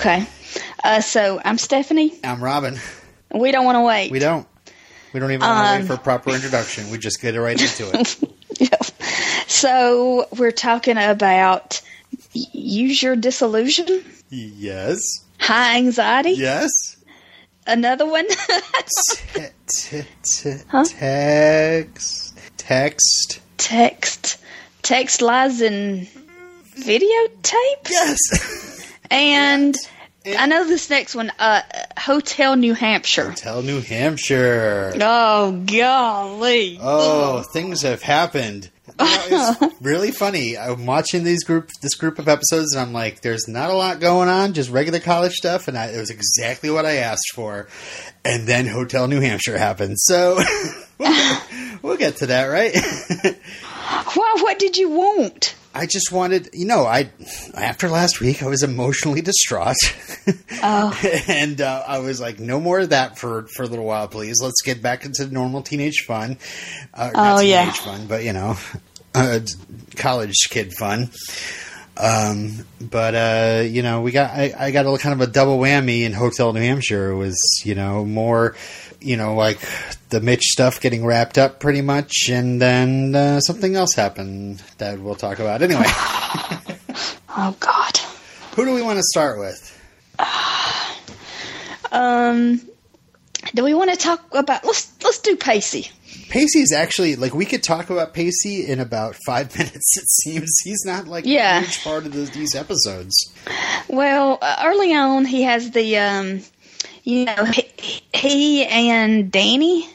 Okay. Uh, so I'm Stephanie. I'm Robin. We don't want to wait. We don't. We don't even want to Um, wait for a proper introduction. We just get right into it. Yeah. So we're talking about use your disillusion, yes. high anxiety. Yes. Another one. Text. Text. text, text lies in videotape, Yes. and I know this next one. Uh, Hotel New Hampshire. Hotel New Hampshire. Oh golly! Oh, things have happened. You know, it's really funny. I'm watching these group, this group of episodes, and I'm like, "There's not a lot going on, just regular college stuff." And I, it was exactly what I asked for. And then Hotel New Hampshire happened. So we'll, get, we'll get to that, right? Well, what did you want? I just wanted, you know, I after last week I was emotionally distraught, Oh, and uh, I was like, no more of that for for a little while, please. Let's get back into normal teenage fun. Uh, not Oh, yeah. fun, but you know, uh, college kid fun. Um, but uh, you know, we got I, I got a kind of a double whammy in Hotel New Hampshire. It was you know more, you know, like the Mitch stuff getting wrapped up pretty much, and then uh, something else happened that we'll talk about anyway. oh God. Who do we want to start with? Um, do we want to talk about? Let's let's do Pacey. Pacey is actually like we could talk about Pacey in about five minutes. It seems he's not like Yeah. a huge part of the, these episodes. Well, uh, early on, he has the um, you know, he, he and Danny.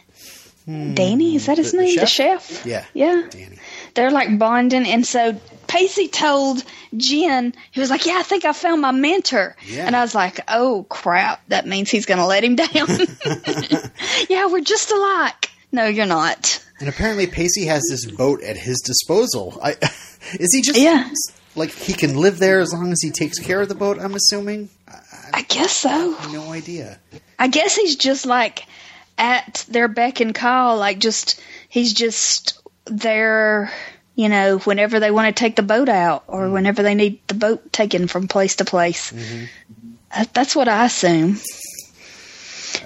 Danny is that his Hmm. The- the name? The chef? chef. Yeah, Yeah. Danny. they're like bonding and so Pacey told Jen, he was like, Yeah, I think I found my mentor. Yeah. And I was like, Oh crap, that means he's gonna let him down. yeah, we're just alike. No, you're not. And apparently Pacey has this boat at his disposal. I, is he just Yeah. like he can live there as long as he takes care of the boat? I'm assuming. I, guess so. I have no idea. I guess he's just like at their beck and call, like just he's just there, you know, whenever they want to take the boat out or mm-hmm. whenever they need the boat taken from place to place. Mm-hmm. That- That's what I assume.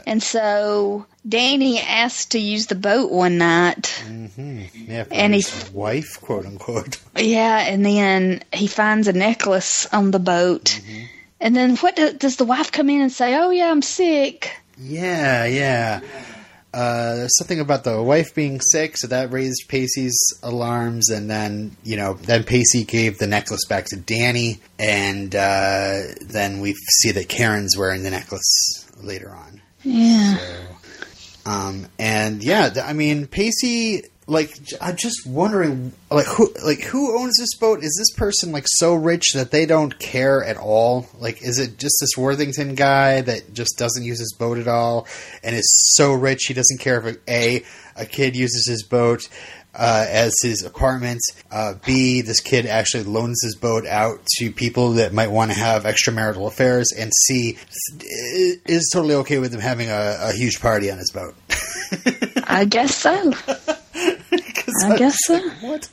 And so Danny asked to use the boat one night. hmm Yeah, And his wife, quote unquote. Yeah, and then he finds a necklace on the boat. Mm-hmm. And then what do, does the wife come in and say? Oh yeah, I'm sick. Yeah, yeah. Uh, there's something about the wife being sick, so that raised Pacey's alarms, and then you know, then Pacey gave the necklace back to Danny, and uh, then we see that Karen's wearing the necklace later on. Yeah. Um, and yeah, I mean, Pacey. Like, I'm just wondering, like who, like who owns this boat? Is this person like so rich that they don't care at all? Like, is it just this Worthington guy that just doesn't use his boat at all, and is so rich he doesn't care if a a kid uses his boat uh, as his apartment? Uh, B, this kid actually loans his boat out to people that might want to have extramarital affairs, and c is totally okay with him having a, a huge party on his boat. I guess so. I guess so. What?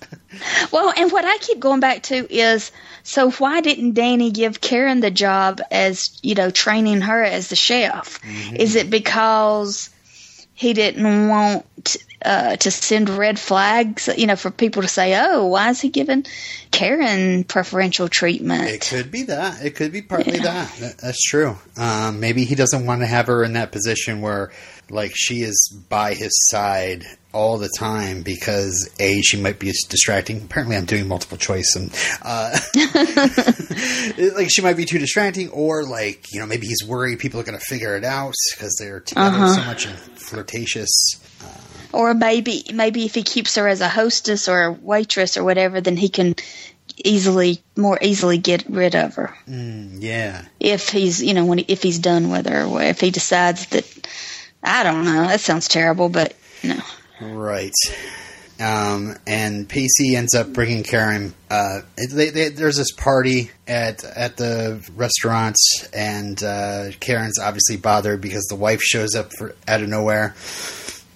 Well, and what I keep going back to is so why didn't Danny give Karen the job as, you know, training her as the chef? Is it because he didn't want uh, to send red flags, you know, for people to say, oh, why is he giving Karen preferential treatment? It could be that. It could be partly that. That- That's true. Um, maybe he doesn't want to have her in that position where, like, she is by his side all the time because a she might be distracting. Apparently, I'm doing multiple choice, and uh, like she might be too distracting, or like you know maybe he's worried people are going to figure it out because they're together so much and flirtatious. Or maybe maybe if he keeps her as a hostess or a waitress or whatever, then he can easily more easily get rid of her. Mm, yeah, if he's you know when if he's done with her or if he decides that I don't know that sounds terrible but no Right. Um, and Pacey ends up bringing Karen. Uh, they, they, there's this party at at the restaurant, and uh, Karen's obviously bothered because the wife shows up for, out of nowhere,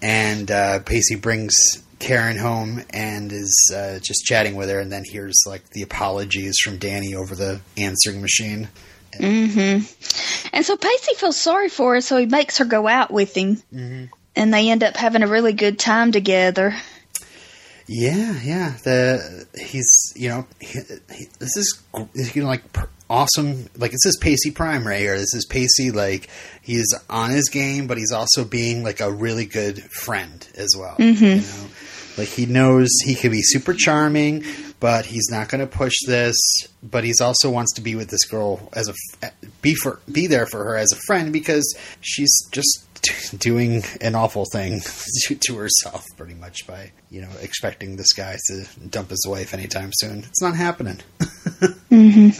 and uh, Pacey brings Karen home and is uh, just chatting with her, and then hears like the apologies from Danny over the answering machine. Mm-hmm. And so Pacey feels sorry for her, so he makes her go out with him, Mm-hmm. and they end up having a really good time together. Yeah, yeah. The he's you know he, he, this is you know like awesome. Like this is Pacey Prime right here. This is Pacey like he's on his game, but he's also being like a really good friend as well. You know, like he knows he can be super charming, but he's not going to push this. But he's also wants to be with this girl as a be for be there for her as a friend because she's just doing an awful thing to, to herself pretty much by you know expecting this guy to dump his wife anytime soon. It's not happening.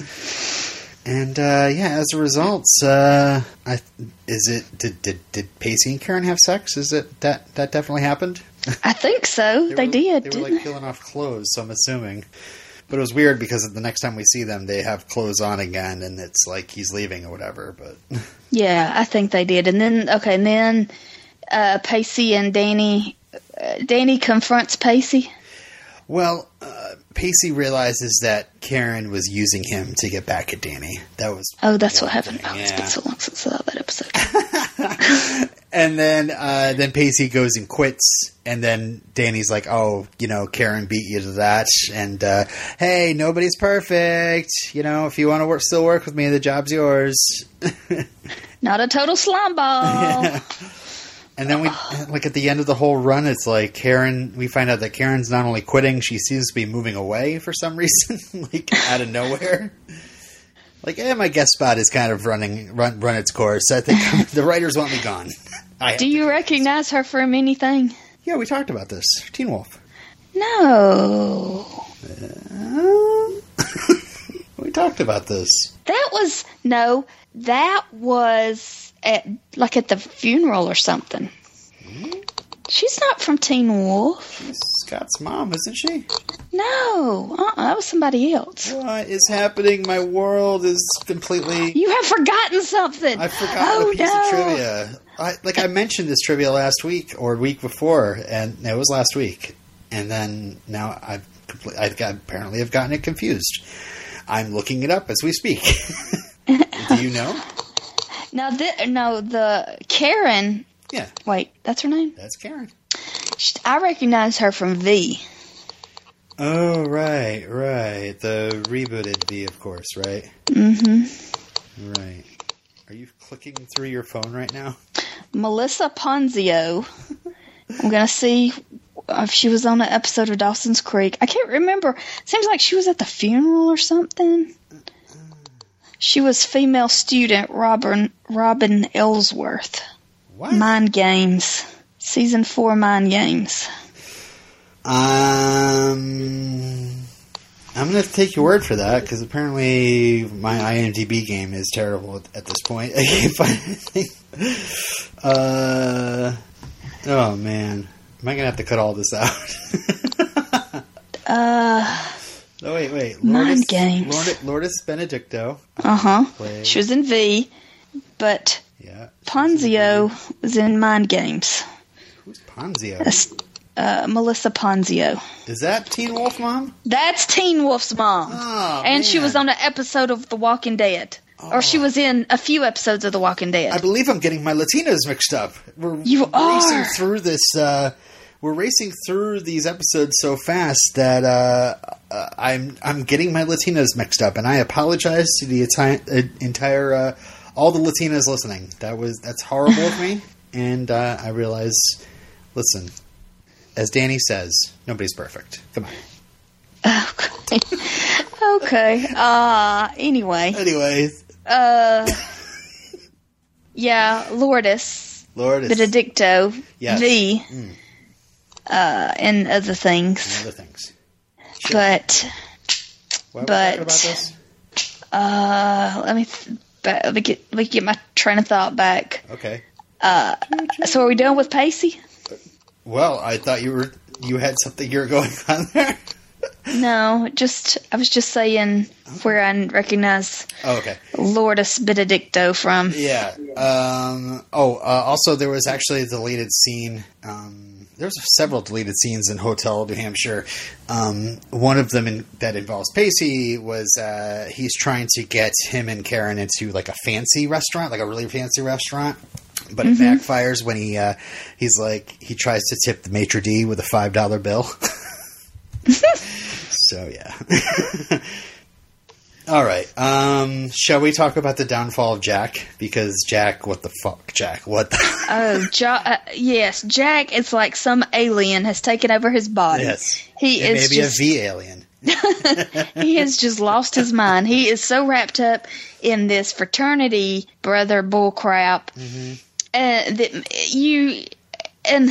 And uh, yeah as a result uh, I, is it did, did did pacey and karen have sex? Is it that that definitely happened? I think so. They, were, did. they were like peeling off clothes so i'm assuming but it was weird because the next time we see them they have clothes on again and it's like he's leaving or whatever but? Yeah, I think they did. And then okay, and then uh, Pacey and Danny. Uh, Danny confronts Pacey. Well, uh, Pacey realizes that Karen was using him to get back at Danny. That was, Oh, that's what happened. Oh, it's yeah. been so long since I saw that episode. and then uh, then Pacey goes and quits, and then Danny's like, "Oh, you know, Karen beat you to that." And uh, hey, nobody's perfect. You know, if you want to work, still work with me, the job's yours. Not a total slime ball. And then we, like at the end of the whole run, it's like Karen. We find out that Karen's not only quitting, she seems to be moving away for some reason, like out of nowhere. Like, eh, my guest spot is kind of running run run its course. I think the writers want me gone. Do you recognize her from anything? Yeah, we talked about this. Teen Wolf. No. we talked about this. That was no. That was at like at the funeral or something. She's not from Teen Wolf. She's Scott's mom, isn't she? No, uh-uh, that was somebody else. What is happening? My world is completely. You have forgotten something. I forgot oh, a piece no. of trivia. I, like I mentioned this trivia last week or week before, and it was last week. And then now I've complete, I've got apparently I've gotten it confused. I'm looking it up as we speak. Do you know? Now, th- no, the Karen. Yeah, Wait, that's her name. that's Karen. I recognize her from V. Oh right, right. The rebooted V, of course, right? Mm-hmm. Right. Are you clicking through your phone right now? Melissa Ponzio. I'm gonna see if she was on an episode of Dawson's Creek. I can't remember. Seems like she was at the funeral or something. She was female student Robin Robin Ellsworth. What? Mind Games. Season four Mind Games. Um, I'm gonna to take your word for that because apparently my IMDb game is terrible at, at this point. I can't find anything. Uh, oh man, am I gonna have to cut all this out? Uh oh wait, wait. Mind Games. Lourdes, Lourdes Benedicto. uh huh. She was in V, but Yeah. Ponzio was in Mind Games. Ponzio? Uh, Melissa Ponzio. Is that Teen Wolf Mom? That's Teen Wolf's mom. Oh, and she was on an episode of The Walking Dead. Or she Oh. was in a few episodes of The Walking Dead. I believe I'm getting my Latinos mixed up. We're You racing are. through this. Uh, we're racing through these episodes so fast that uh, uh, I'm I'm getting my Latinos mixed up, and I apologize to the enti- uh, entire uh, all the Latinas listening. That was that's horrible of me, and uh, I realize. Listen, as Danny says, nobody's perfect. Come on. okay. okay. Uh, anyway. Anyways, Uh, yeah, Lourdes, Lord, it's Benedicto, Yes. V, Mm. uh, and other things. and other things. But, Why But- about this? uh, let me, th- let me get, let me get my train of thought back. Okay. Uh, so are we done with Pacey? Well, I thought you were you had something you were going on there. No, just I was just saying where I recognize Oh, okay. Lourdes Benedicto from. Yeah. Um, oh, uh, also there was actually a deleted scene. Um, there's several deleted scenes in Hotel New Hampshire. Um, one of them in, that involves Pacey was uh, he's trying to get him and Karen into like a fancy restaurant, like a really fancy restaurant. But it backfires when he uh, he's like he tries to tip the maitre d with a five dollar bill. so yeah. All right. Um, shall we talk about the downfall of Jack? Because Jack, what the fuck, Jack? What? The- Oh, ja- uh, yes, Jack. It's like some alien has taken over his body. yes, he it is maybe just a V alien. he has just lost his mind. He is so wrapped up in this fraternity brother bullcrap Mm-hmm. Uh, that you and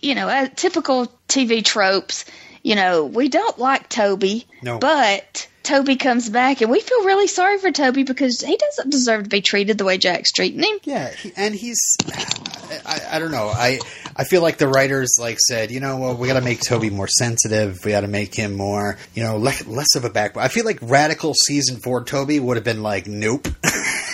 you know, uh, typical TV tropes. You know, we don't like Toby, No. but Toby comes back, and we feel really sorry for Toby because he doesn't deserve to be treated the way Jack's treating him. Yeah, he, and he's. I, I don't know. I I feel like the writers like said, you know, well, we got to make Toby more sensitive. We got to make him more, you know, le- less of a back. I feel like radical season four Toby would have been like, nope.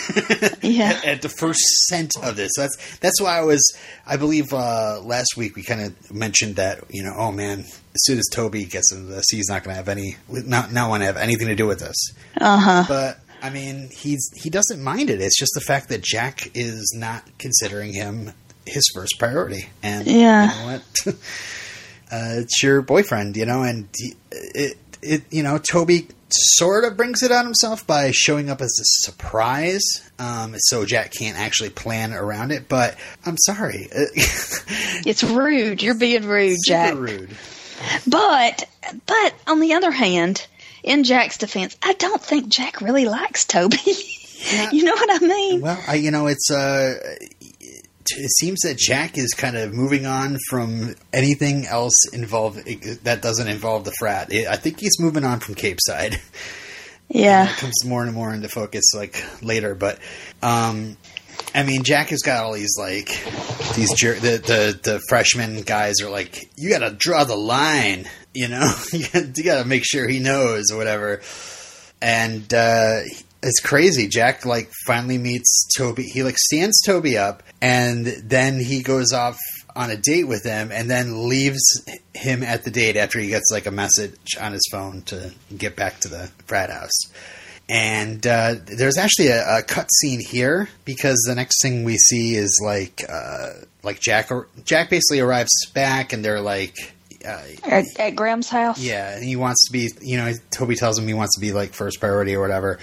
Yeah. at the first scent of this. That's that's why I was. I believe uh, last week we kind of mentioned that you know, oh man, as soon as Toby gets into this, he's not going to have any, not not want to have anything to do with this. Uh huh. But I mean, he's he doesn't mind it. It's just the fact that Jack is not considering him his first priority, and Yeah. you know what? uh, it's your boyfriend, you know, and it it you know Toby sort of brings it on himself by showing up as a surprise, um, so Jack can't actually plan around it. But I'm sorry, It's rude. You're being rude, super Jack. rude. But but on the other hand, in Jack's defense, I don't think Jack really likes Toby. Yeah. you know what I mean? Well, I you know it's uh it seems that Jack is kind of moving on from anything else involved that doesn't involve the frat. I think he's moving on from Capeside. yeah. It comes more and more into focus like later, but um I mean, Jack has got all these like these jer- the, the the freshman guys are like, you got to draw the line, you know, you got to make sure he knows or whatever. And uh, it's crazy. Jack like finally meets Toby. He like stands Toby up, and then he goes off on a date with him, and then leaves him at the date after he gets like a message on his phone to get back to the frat house. And uh, there's actually a, a cut scene here because the next thing we see is like uh, like Jack Jack basically arrives back, and they're like. Uh, At, at Graham's house. yeah, and he wants to be, you know, Toby tells him he wants to be like first priority or whatever.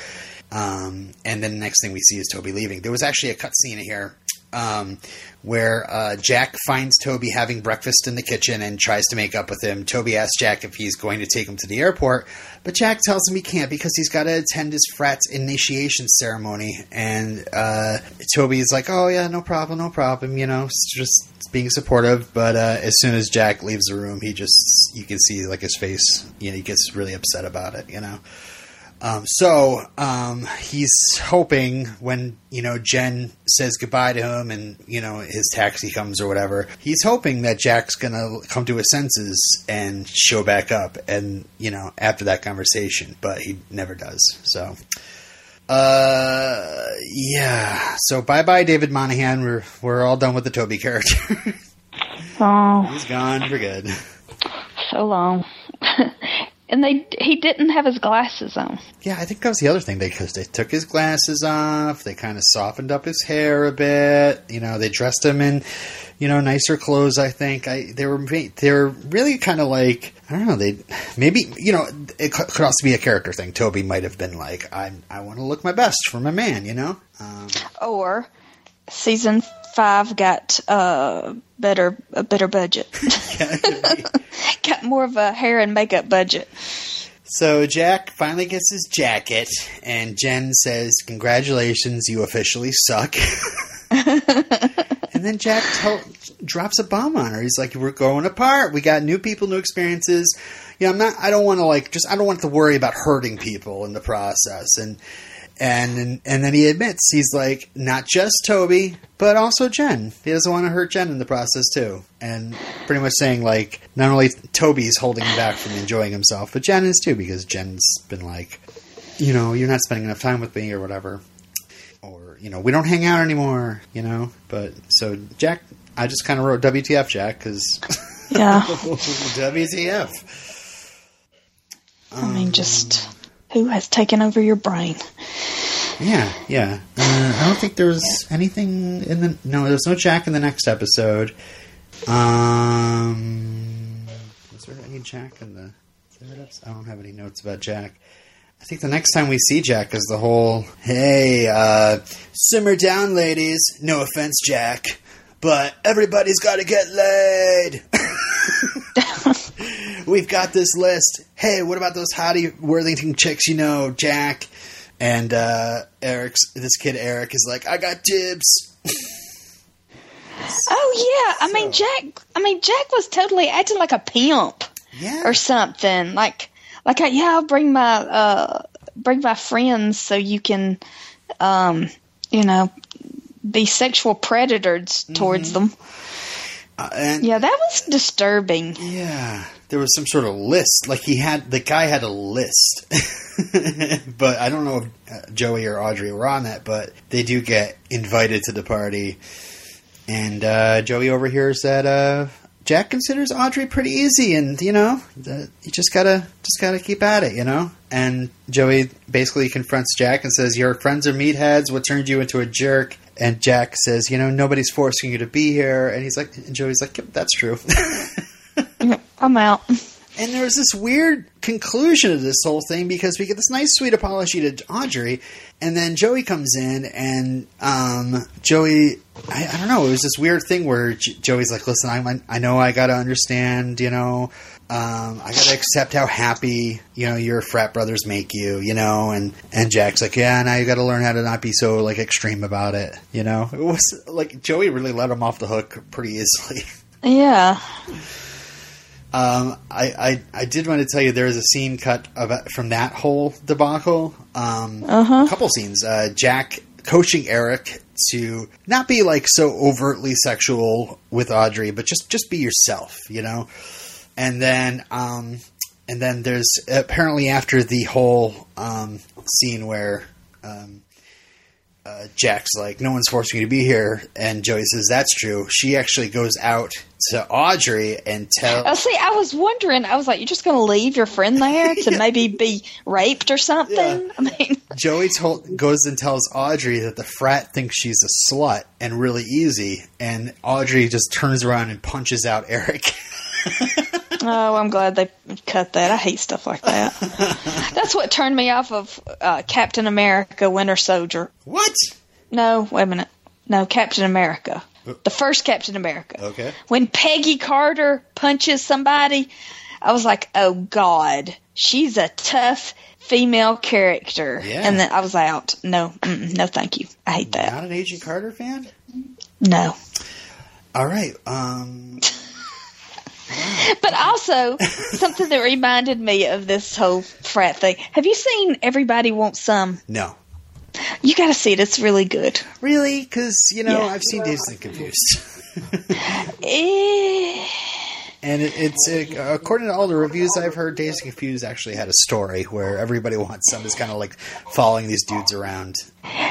Um, and then the next thing we see is Toby leaving. There was actually a cut scene here um, where uh, Jack finds Toby having breakfast in the kitchen and tries to make up with him. Toby asks Jack if he's going to take him to the airport, but Jack tells him he can't because he's got to attend his frat's initiation ceremony. And uh, Toby is like, "Oh yeah, no problem, no problem," you know, just being supportive. But uh, as soon as Jack leaves the room, he just you can see like his face, you know, he gets really upset about it, you know. Um, so um, he's hoping when you know Jen says goodbye to him and you know his taxi comes or whatever, he's hoping that Jack's gonna come to his senses and show back up, and you know after that conversation, but he never does. So, uh, yeah. So bye bye David Monahan. We're we're all done with the Toby character. Oh, he's gone for good. so long. and they he didn't have his glasses on. Yeah, I think that was the other thing. They because they took his glasses off, they kind of softened up his hair a bit. You know, they dressed him in, you know, nicer clothes. I think I they were they were really kind of like I don't know. They maybe you know it could could also be a character thing. Toby might have been like I I want to look my best for my man. You know. Um, Or season five got uh better a better budget. yeah, it could be. got more of a hair and makeup budget. So Jack finally gets his jacket, and Jen says, "Congratulations, you officially suck." and then Jack to- drops a bomb on her. He's like, "We're going apart. We got new people, new experiences. You know, I'm not. I don't want to like just. I don't want to worry about hurting people in the process." And And and then he admits he's like not just Toby, but also Jen. He doesn't want to hurt Jen in the process too, and pretty much saying like not only Toby's holding him back from enjoying himself, but Jen is too because Jen's been like, you know, you're not spending enough time with me or whatever, or you know, we don't hang out anymore, you know. But so Jack, I just kind of wrote WTF Jack because Yeah. WTF. I mean, just who has taken over your brain? Yeah, yeah. Uh, I don't think there was anything in the. No, there was no Jack in the next episode. Um, was there any Jack in the third episode? I don't have any notes about Jack. I think the next time we see Jack is the whole, hey, uh, simmer down, ladies. No offense, Jack, but everybody's got to get laid. We've got this list. Hey, what about those hottie Worthington chicks you know, Jack? And uh, Eric's this kid Eric is like, I got dibs. Oh yeah, I mean Jack. I mean Jack was totally acting like a pimp Yeah. or something. Like, like I, yeah, I'll bring my uh bring my friends so you can, um, you know, be sexual predators towards them. Uh, Yeah, that was disturbing. Yeah, there was some sort of list. Like he had the guy had a list, but I don't know if uh, Joey or Audrey were on that. But they do get invited to the party, and uh, Joey overhears that uh, Jack considers Audrey pretty easy, and you know that you just gotta just gotta keep at it, you know. And Joey basically confronts Jack and says, "Your friends are meatheads. What turned you into a jerk?" And Jack says, "You know, nobody's forcing you to be here." And he's like, and Joey's like, yep, "That's true." I'm out. And there was this weird conclusion to this whole thing because we get this nice sweet apology to Audrey, and then Joey comes in, and um, Joey, I, I don't know, it was this weird thing where J- Joey's like, "Listen, I, I know I got to understand, you know, um, I got to accept how happy you know your frat brothers make you, you know," and and Jack's like, "Yeah, now you got to learn how to not be so like extreme about it, you know." It was like Joey really let him off the hook pretty easily. Yeah. Um, I, I I did want to tell you there is a scene cut about, from that whole debacle. Um, Uh-huh. A couple scenes. Uh, Jack coaching Eric to not be like so overtly sexual with Audrey, but just just be yourself, you know. And then um, and then there's apparently after the whole um, scene where. Um, uh, Jack's like, no one's forcing you to be here, and Joey says that's true. She actually goes out to Audrey and tells. Oh, see, I was wondering. I was like, you're just going to leave your friend there to maybe be raped or something? Yeah. I mean, Joey told, goes and tells Audrey that the frat thinks she's a slut and really easy, and Audrey just turns around and punches out Eric. oh, I'm glad they cut that. I hate stuff like that. That's what turned me off of uh, Captain America: Winter Soldier. what? No, wait a minute. No, Captain America. The first Captain America. Okay. When Peggy Carter punches somebody, I was like, oh God, she's a tough female character. Yeah. And then I was out. No, no, thank you. I hate that. Not an Agent Carter fan? No. All right. Um, But also, something that reminded me of this whole frat thing. Have you seen Everybody Wants Some? no. You got to see it. It's really good. Really? Because, you know, Yeah. I've seen Dazed and Confused. Eh, and it, it's, uh, according to all the reviews I've heard, and Confused actually had a story where everybody wants some is kind of like following these dudes around.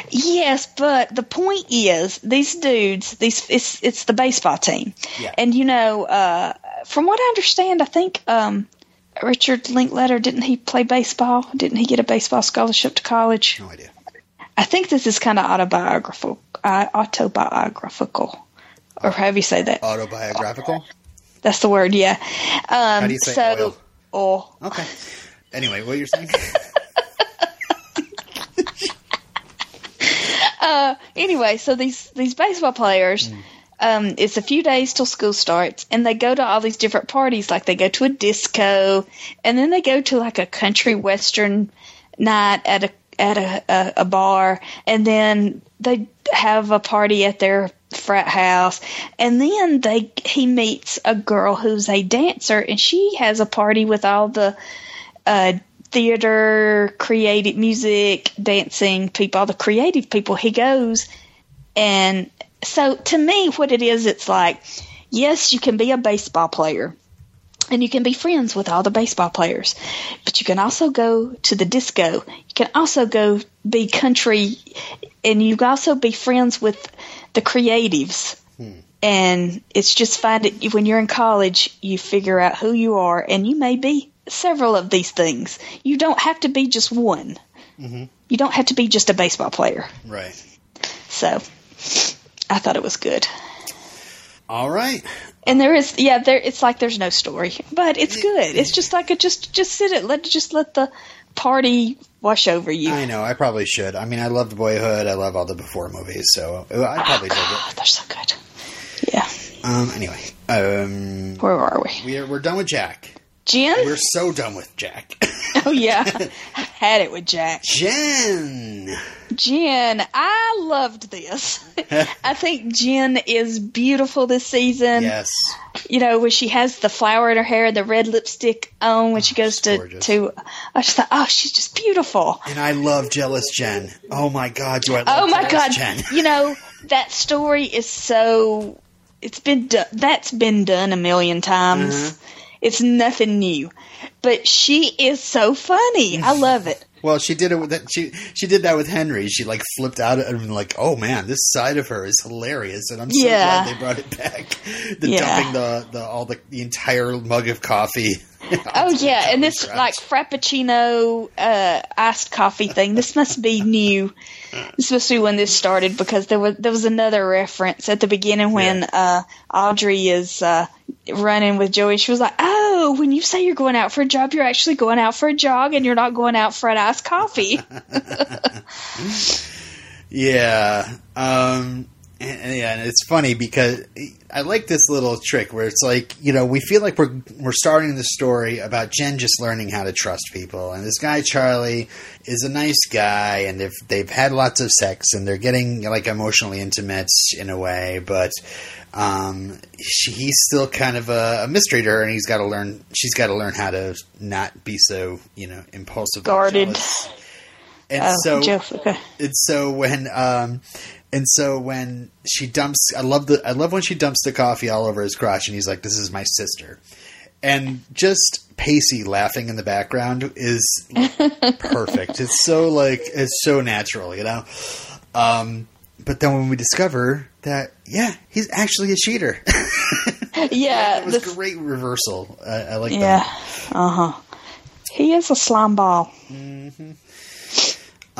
yes, but the point is, these dudes, these it's it's the baseball team, Yeah. and you know, uh, from what I understand, I think um, Richard Linklater didn't he play baseball? Didn't he get a baseball scholarship to college? No idea. I think this is kind of autobiographical, uh, autobiographical, or however you say that. Autobiographical? That's the word, yeah. Um, How do you say so, oil? oil. Okay. Anyway, what you're saying? Anyway, so these these baseball players, Mm. Um, it's a few days till school starts, and they go to all these different parties. Like they go to a disco, and then they go to like a country western night at a at a, a, a bar, and then they have a party at their frat house, and then they he meets a girl who's a dancer, and she has a party with all the uh, theater, creative music, dancing people, all the creative people. He goes and so to me, what it is, it's like, yes, you can be a baseball player and you can be friends with all the baseball players, but you can also go to the disco. You can also go be country and you can also be friends with the creatives. Hmm. And it's just find it when you're in college, you figure out who you are, and you may be several of these things. You don't have to be just one. Mm-hmm. You don't have to be just a baseball player. Right. So I thought it was good. All right. And there is, yeah, there. It's like there's no story, but it's good. It's just like a just just sit it. Let just let the party wash over you. I know. I probably should. I mean, I love the Boyhood. I love all the before movies, so I probably did it. Oh, they're so good. Yeah. Um. Anyway, um, Where are we? we're we're done with Jack. Jen? We're so done with Jack. Oh yeah, I had it with Jack. Jen. Jen, I loved this. I think Jen is beautiful this season. Yes. You know, when she has the flower in her hair and the red lipstick on when she goes she's to gorgeous. to. I just thought, oh, she's just beautiful. And I love Jealous Jen. Oh my God, do I love Oh my god! Jen? You know that story is so. It's been done. That's been done a million times. Mm-hmm. It's nothing new, but she is so funny. I love it. Well, she did it with that. She she did that with Henry. She like flipped out and like, oh man, this side of her is hilarious, and I'm so Yeah. glad they brought it back. The Yeah. dumping the the all the the entire mug of coffee. Oh yeah, and this like frappuccino uh, iced coffee thing. This must be new. This must be when this started because there was there was another reference at the beginning when uh, Audrey is uh, running with Joey. She was like, "Oh, when you say you're going out for a job, you're actually going out for a jog, and you're not going out for an iced coffee." Yeah. Um and yeah, and it's funny because I like this little trick where it's like, you know, we feel like we're we're starting the story about Jen just learning how to trust people. And this guy Charlie is a nice guy and they've they've had lots of sex and they're getting like emotionally intimate in a way, but um, she, he's still kind of a, a mystery to her, and he's got to learn. She's got to learn how to not be so, you know, impulsive, Guarded. And Oh, so, Jessica. and so when um and so when she dumps I love the I love when she dumps the coffee all over his crotch and he's like, This is my sister. And just Pacey laughing in the background is perfect. It's so like it's so natural, you know? Um but then when we discover that, yeah, he's actually a cheater. Yeah, it was this- great reversal. I, I like yeah, that. uh huh. He is a slime ball.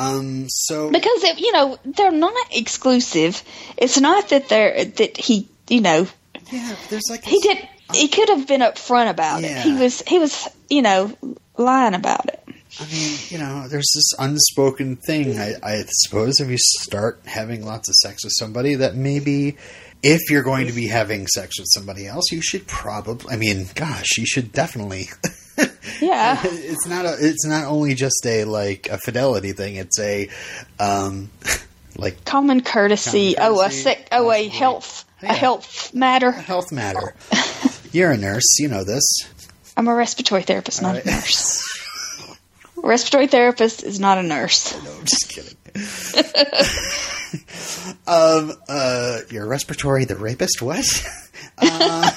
Um, so because it, you know they're not exclusive. It's not that they're that he you know yeah, there's like he did he could have been upfront about it. He was he was you know lying about it. I mean, you know, there's this unspoken thing. I, I suppose if you start having lots of sex with somebody, that maybe if you're going to be having sex with somebody else, you should probably. I mean, gosh, you should definitely. Yeah, it's not a. It's not only just a like a fidelity thing. It's a, um, like common courtesy. Common oh, a sick. Oh, a health Yeah. a health matter. health matter. You're a nurse, you know this. I'm a respiratory therapist, not Right. a nurse. A respiratory therapist is not a nurse. No, I'm just kidding. um, uh, your respiratory, the rapist, what? uh,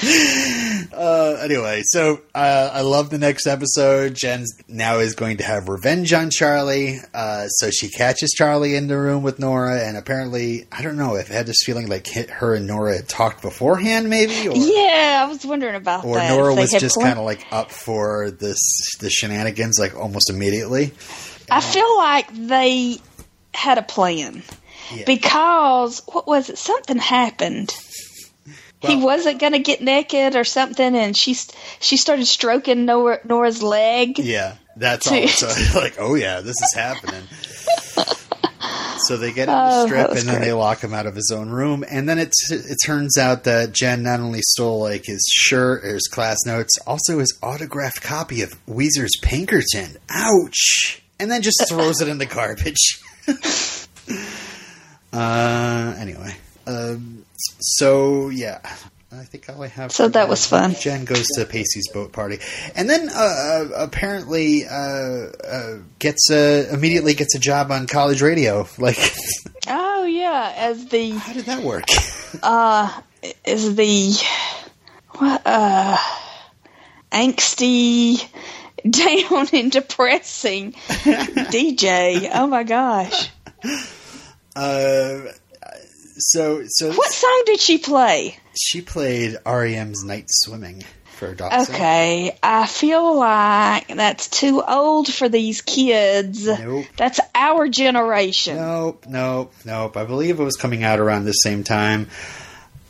uh, anyway, so uh, I love the next episode. Jen now is going to have revenge on Charlie. Uh, so she catches Charlie in the room with Nora, and apparently, I don't know if I had this feeling like hit her and Nora had talked beforehand, maybe, or Yeah, I was wondering about or that. Nora was just kind of like up for this the shenanigans like almost immediately. I feel like they had a plan Yeah. because what was it? Something happened. He wasn't going to get naked or something, and she she started stroking Nora, Nora's leg. Yeah, that's all. So like, oh yeah, this is happening. So they get him Oh, to strip, was and then great. they lock him out of his own room. And then it it turns out that Jen not only stole like his shirt or his class notes, also his autographed copy of Weezer's Pinkerton. Ouch! And then just throws it in the garbage. uh, anyway, um, so yeah, I think all I have. So that was fun. Jen goes to Pacey's boat party, and then uh, uh, apparently uh, uh, gets a, immediately gets a job on college radio. Like, Oh yeah, as the how did that work? uh is the what uh angsty down and depressing DJ. Oh my gosh. Uh, so so What song did she play? she played REM's Night Swimming for Dawson. Okay, I feel like that's too old for these kids. Nope. That's our generation. Nope, nope, nope. I believe it was coming out around the same time.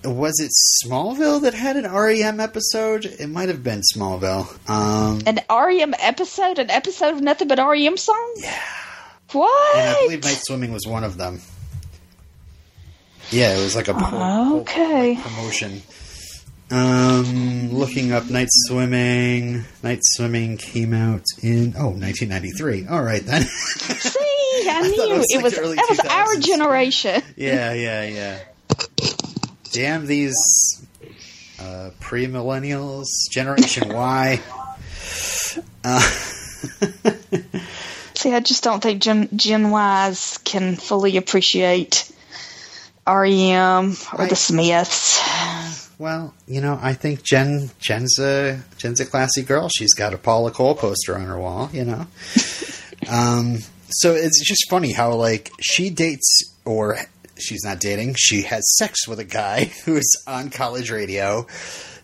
Was it Smallville that had an REM episode? It might have been Smallville. Um, An REM episode, an episode of nothing but REM songs? Yeah. What? and I believe Night Swimming was one of them. Yeah, it was like a po- Okay. like promotion. Um, looking up Night Swimming. Night Swimming came out in oh 1993. All right then. See, I, thought knew it was it like was that was our generation. yeah, yeah, yeah. Damn these uh, pre-millennials, Generation Y. Uh, See, I just don't think Gen Gen Ys can fully appreciate REM or I- the Smiths. well, you know, I think Jen Jen's a Jen's a classy girl. She's got a Paula Cole poster on her wall. You know. um, so it's just funny how like she dates or she's not dating. She has sex with a guy who is on college radio.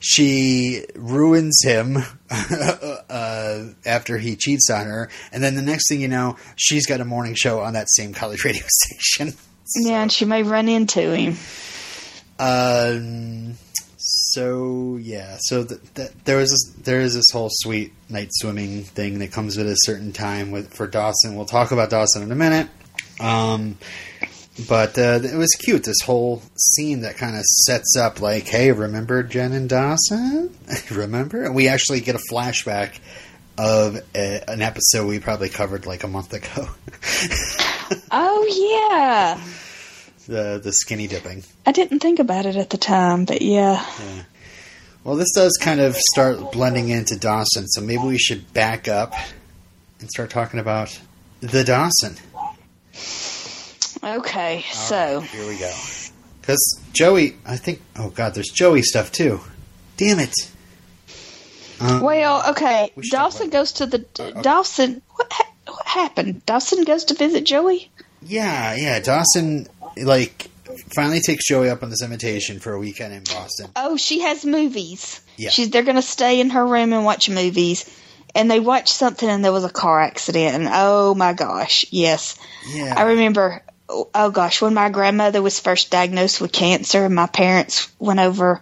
She ruins him uh, after he cheats on her, and then the next thing you know, she's got a morning show on that same college radio station. Yeah, and she may run into him. Um. So yeah. So th- there was this, there is this whole sweet night swimming thing that comes at a certain time with for Dawson. We'll talk about Dawson in a minute. Um. But uh, it was cute. This whole scene that kind of sets up like, hey, remember Jen and Dawson? remember? And we actually get a flashback of a, an episode we probably covered like a month ago. Oh yeah, the the skinny dipping. I didn't think about it at the time, but yeah. Well, this does kind of start blending into Dawson, so maybe we should back up and start talking about the Dawson. Okay, so Here we go. Because Joey, I think, oh god, there's Joey stuff too. Damn it. Um, well, okay. We Dawson goes to the Uh, okay. Dawson. What happened? Dawson goes to visit Joey. yeah, yeah, Dawson, like, finally takes Joey up on this invitation for a weekend in Boston. Oh, she has movies. Yeah. She's they're gonna stay in her room and watch movies. And they watched something and there was a car accident and oh my gosh, yes. Yeah. I remember oh oh gosh, when my grandmother was first diagnosed with cancer my parents went over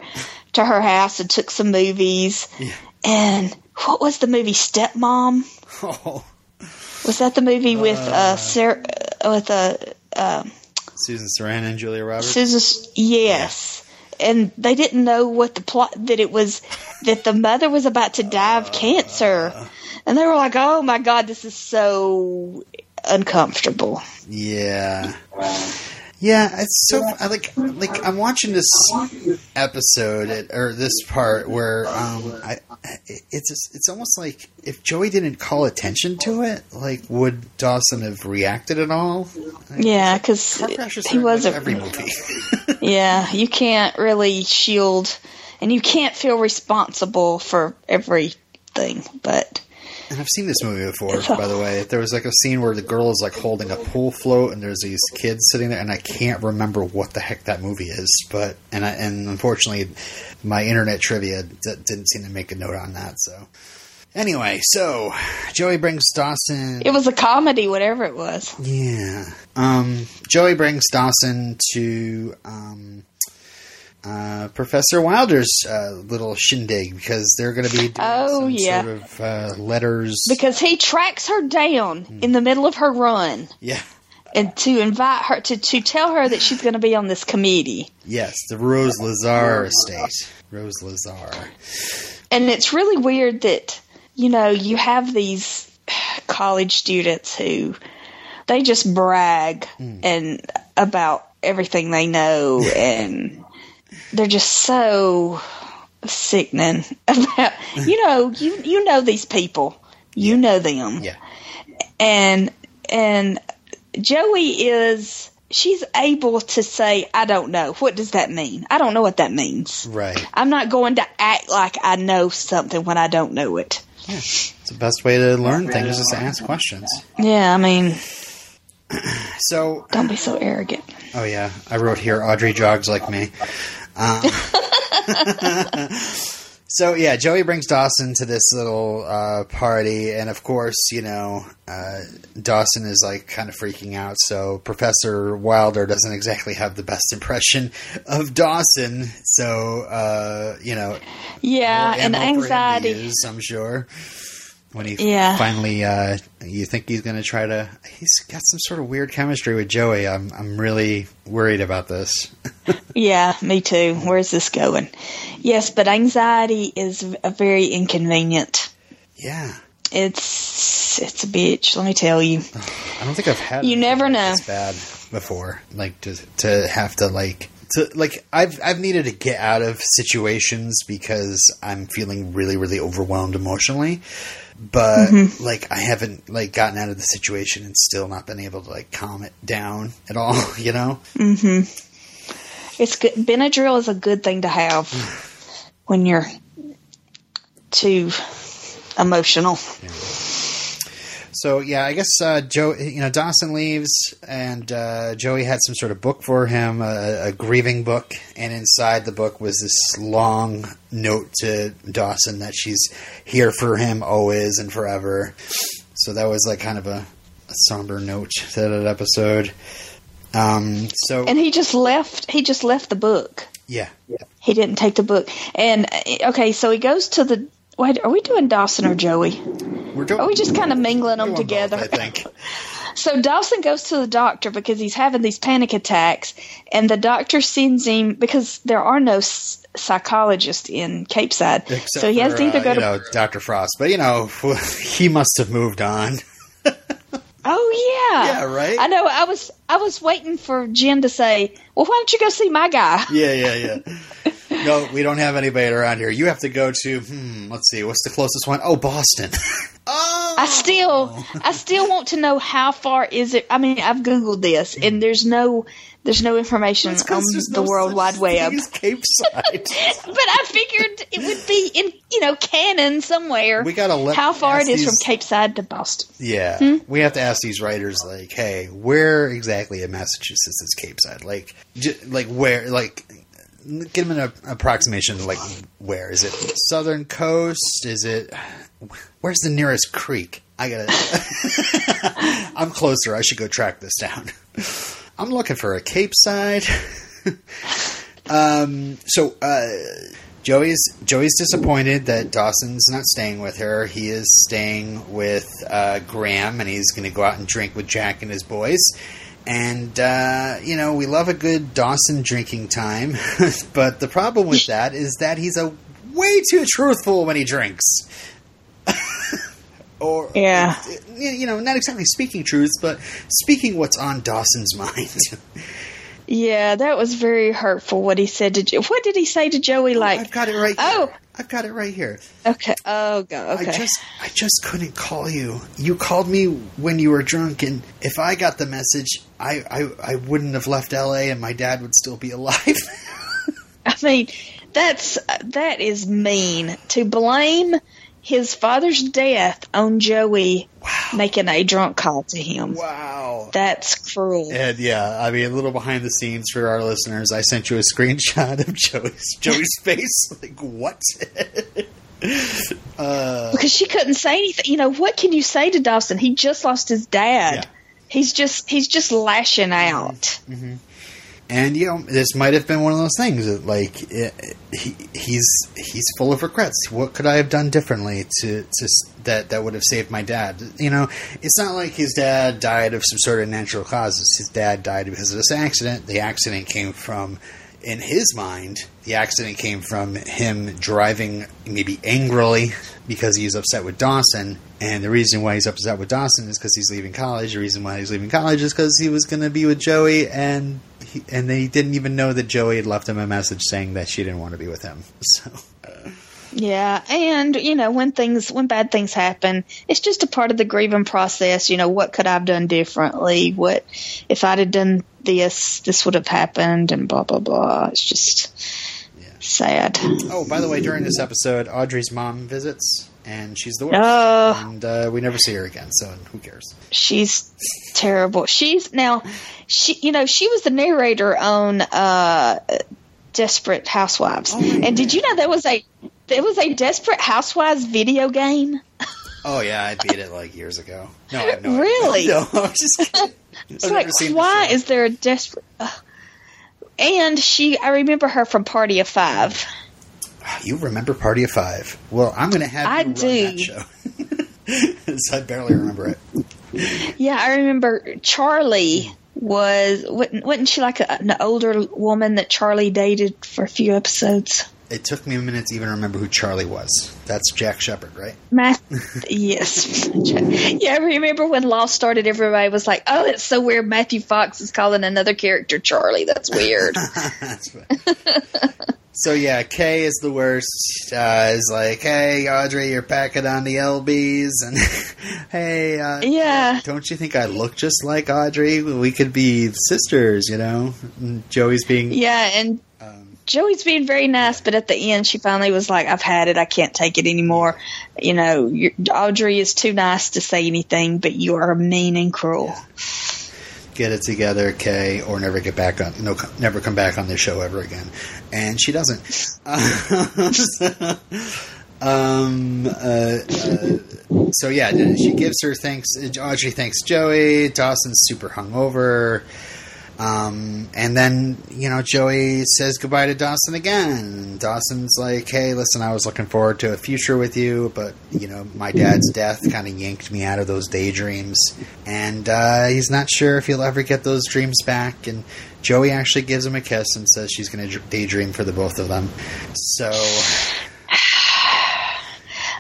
to her house and took some movies. Yeah. And what was the movie Stepmom? Oh, Was that the movie with uh, Sarah, uh with uh, uh Susan Sarandon and Julia Roberts. Susan, yes. And they didn't know what the plot that it was that the mother was about to die of cancer, and they were like, "Oh my god, this is so uncomfortable." Yeah. Yeah, it's so I like like I'm watching this episode or this part where um I it's just, it's almost like if Joey didn't call attention to it, like would Dawson have reacted at all? Like, Yeah, because car he are like, wasn't. every movie. Yeah, you can't really shield, and you can't feel responsible for everything. But and I've seen this movie before, by the way. There was like a scene where the girl is like holding a pool float, and there's these kids sitting there, and I can't remember what the heck that movie is. But and I, and unfortunately, my internet trivia d- didn't seem to make a note on that. So anyway, so Joey brings Dawson. it was a comedy, whatever it was. Yeah. Um, Joey brings Dawson to um, uh, Professor Wilder's uh, little shindig because they're going to be doing Oh, some yeah. sort of uh, letters. Because he tracks her down in the middle of her run, yeah. and to invite her to to tell her that she's going to be on this committee. Yes, the Rose Lazar estate. Rose Lazar. And it's really weird that, you know, you have these college students who they just brag and about everything they know and they're just so sickening about you know you you know these people. You know them. Yeah. and and Joey is she's able to say I don't know. What does that mean? I don't know what that means. Right. I'm not going to act like I know something when I don't know it. Yeah. It's the best way to learn things is to ask questions. yeah I mean So, don't be so arrogant. oh yeah, I wrote here Audrey jogs like me. Um, so yeah, Joey brings Dawson to this little uh, party, and of course, you know, uh, Dawson is like kind of freaking out. So Professor Wilder doesn't exactly have the best impression of Dawson. So uh, you know, yeah and ammo for him to anxiety use, I'm sure. When he Yeah. finally, uh, you think he's going to try to? He's got some sort of weird chemistry with Joey. I'm, I'm really worried about this. Yeah, me too. Where's this going? Yes, but anxiety is a very inconvenient. yeah, It's it's a bitch. Let me tell you. I don't think I've had. You never know. this bad before. Like to to have to like to like I've I've needed to get out of situations because I'm feeling really really overwhelmed emotionally. But Mm-hmm. like I haven't like gotten out of the situation and still not been able to like calm it down at all. You know. Mm-hmm. It's good. Benadryl is a good thing to have when you're too emotional. So yeah, I guess uh, Joe, you know, Dawson leaves, and uh, Joey had some sort of book for him, a, a grieving book, and inside the book was this long note to Dawson that she's here for him always and forever. So that was like kind of a, a somber note to that episode. Um, so And he just left. He just left the book. yeah, He didn't take the book. And uh, okay, so he goes to the. Wait, are we doing Dawson or Joey? we're doing. Are we just kind of mingling them doing both, together? I think. So Dawson goes to the doctor because he's having these panic attacks, and the doctor sends him because there are no s- psychologists in Capeside, Except so he has for, to either uh, go you to. know, Doctor Frost, but you know, he must have moved on. oh yeah, Yeah, right? I know. I was I was waiting for Jen to say, "Well, why don't you go see my guy?" Yeah, yeah, yeah. no, we don't have anybody around here. You have to go to. Hmm. Let's see. What's the closest one? Oh, Boston. oh. I still I still want to know how far is it. I mean, I've googled this, and there's no there's no information on the no World Wide Web. Capeside. But I figured it would be in you know canon somewhere. We gotta let- how far it is from Capeside to Boston. yeah, Hmm? we have to ask these writers, like, hey, where exactly in Massachusetts is Capeside? Like, j- like where? Like, give them an approximation. to, Like, where is it? Southern coast? Is it? Where's the nearest creek? I gotta. I'm closer. I should go track this down. I'm looking for a Capeside. um. So, uh, Joey's Joey's disappointed that Dawson's not staying with her. He is staying with uh, Graham, and he's going to go out and drink with Jack and his boys. And uh, you know, we love a good Dawson drinking time, but the problem with that is that he's a way too truthful when he drinks. Or Yeah. you know, not exactly speaking truths, but speaking what's on Dawson's mind. Yeah, that was very hurtful. What he said to Jo- what did he say to Joey? Oh, like, I've got it right. Oh. here. I've got it right here. okay, oh god, okay, I just, I just couldn't call you. You called me when you were drunk, and if I got the message, I, I, I wouldn't have left L.A. and my dad would still be alive. I mean, that's that is mean to blame his father's death on Joey making a drunk call to him. wow. That's cruel. And yeah, I mean, a little behind the scenes for our listeners. I sent you a screenshot of Joey's Joey's face. Like what? uh, because she couldn't say anything. You know, what can you say to Dawson? He just lost his dad. Yeah. He's just he's just lashing out. And you know, this might have been one of those things that, like, it, he, he's he's full of regrets. What could I have done differently to to that that would have saved my dad? You know, it's not like his dad died of some sort of natural causes. His dad died because of this accident. The accident came from. In his mind, the accident came from him driving maybe angrily because he's upset with Dawson. And the reason why he's upset with Dawson is because he's leaving college. The reason why he's leaving college is because he was going to be with Joey, and he, and they didn't even know that Joey had left him a message saying that she didn't want to be with him. So Yeah, and you know when things when bad things happen, it's just a part of the grieving process. You know what could I have done differently? What if I'd have done this? This would have happened, and blah blah blah. It's just sad. Oh, by the way, during this episode, Audrey's mom visits, and she's the worst. Oh. And uh, we never see her again, so who cares? She's terrible. She's now she you know she was the narrator on uh Desperate Housewives. Oh, and did you know there was a there was a Desperate Housewives video game? Oh yeah, I beat it like years ago. No, I have no idea. Really? No, I was just kidding. It's like why is there a desperate uh, and she I remember her from Party of 5. You remember Party of Five? Well, I'm going to have you I run do. that show. so I barely remember it. Yeah, I remember Charlie was wasn't, wasn't she like a, an older woman that Charlie dated for a few episodes? It took me a minute to even remember who Charlie was. That's Jack Shephard, right? Matt, yes, yeah. I remember when Lost started, everybody was like, "Oh, it's so weird." Matthew Fox is calling another character Charlie. That's weird. That's. So yeah, Kay is the worst. Uh, is like, hey Audrey, you're packing on the lbs, and hey, uh, Yeah. don't you think I look just like Audrey? We could be sisters, you know. And Joey's being yeah, and um, Joey's being very nice, but at the end, she finally was like, "I've had it. I can't take it anymore." You know, Audrey is too nice to say anything, but you are mean and cruel. Get it together, Kay, or never get back on, no, never come back on this show ever again. And she doesn't. um, uh, uh, so yeah, she gives her thanks. Audrey thanks Joey. Dawson's super hungover. Um, and then, you know, Joey says goodbye to Dawson again. Dawson's like, hey, listen, I was looking forward to a future with you, but, you know, my dad's death kind of yanked me out of those daydreams. And uh, he's not sure if he'll ever get those dreams back. And Joey actually gives him a kiss and says she's going to daydream for the both of them. So,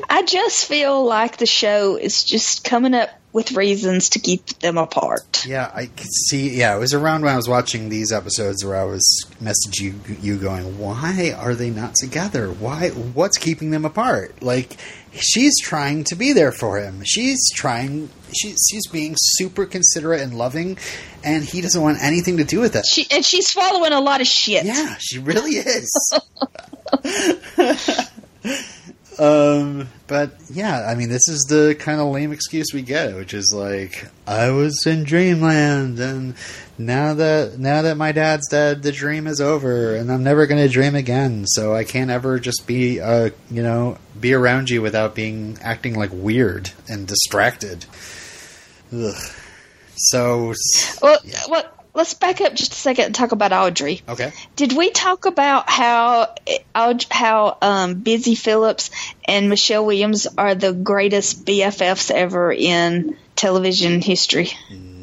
I just feel like the show is just coming up with reasons to keep them apart. yeah, I see. Yeah, it was around when I was watching these episodes where I was messaging you, you going, why are they not together? Why? What's keeping them apart? Like, she's trying to be there for him. She's trying. She's she's being super considerate and loving, and he doesn't want anything to do with it. She and she's following a lot of shit. Yeah, she really is. um, but yeah, I mean, this is the kind of lame excuse we get, which is like, I was in dreamland, and now that now that my dad's dead, the dream is over, and I'm never going to dream again. So I can't ever just be, uh, you know, be around you without being acting like weird and distracted. Ugh. So Well, well, let's back up just a second and talk about Audrey. okay. Did we talk about how how um, Busy Phillips and Michelle Williams are the greatest BFFs ever in television history?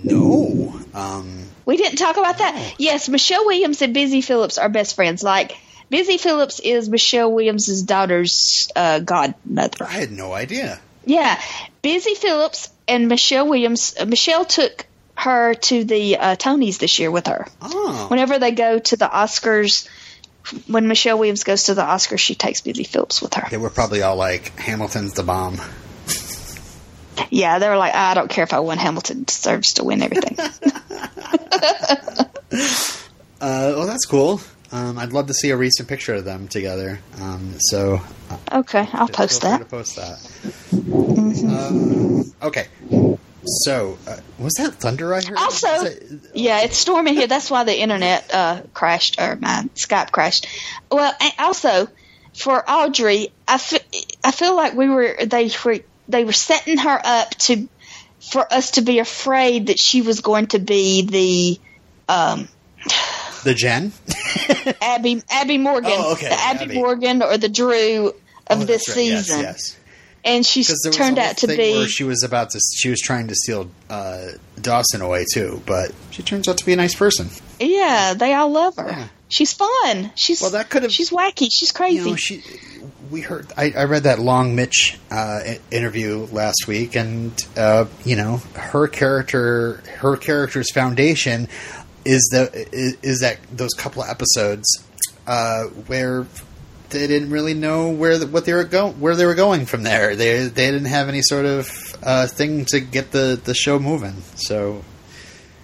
No. Um. We didn't talk about that. Yes, Michelle Williams and Busy Phillips are best friends. Like Busy Phillips is Michelle Williams's daughter's uh, godmother. I had no idea. Yeah, Busy Phillips and Michelle Williams. Uh, Michelle took her to the uh, Tonys this year with her. Oh. Whenever they go to the Oscars, when Michelle Williams goes to the Oscars, she takes Busy Phillips with her. They were probably all like, Hamilton's the bomb. Yeah, they were like, I don't care if I win. Hamilton deserves to win everything. Uh, well, that's cool. Um, I'd love to see a recent picture of them together. Um, so uh, okay, I'll post that. Post that. Um, okay. So uh, was that thunder I heard? Also, Was it- yeah, it's storming here. That's why the internet uh, crashed or my Skype crashed. Well, also for Audrey, I fe- I feel like we were they were they were setting her up to for us to be afraid that she was going to be the um, the Jen. Abby Abby Morgan, Oh, okay, the Abby, Abby. Morgan or the Drew of Oh, this right. Yes, season, Yes. And she's Because there was turned out to be where she was about to. She was trying to steal uh, Dawson away too, but she turns out to be a nice person. yeah. They all love her. Yeah. She's fun. She's Well, that could've- she's wacky. She's crazy. You know, she. We heard. I, I read that long Mitch uh, interview last week, and uh, you know, her character, her character's foundation is the is, is that those couple of episodes uh, where they didn't really know where the, what they were going where they were going from there. They they didn't have any sort of uh, thing to get the the show moving. So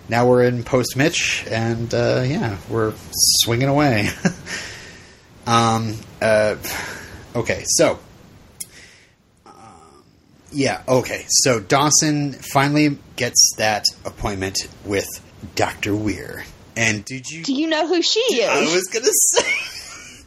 now we're in post Mitch, and uh, yeah, we're swinging away. um. Uh. Okay. So. um, Yeah. Okay. So Dawson finally gets that appointment with Doctor Weir. And did you? Do you know who she is? I was gonna say.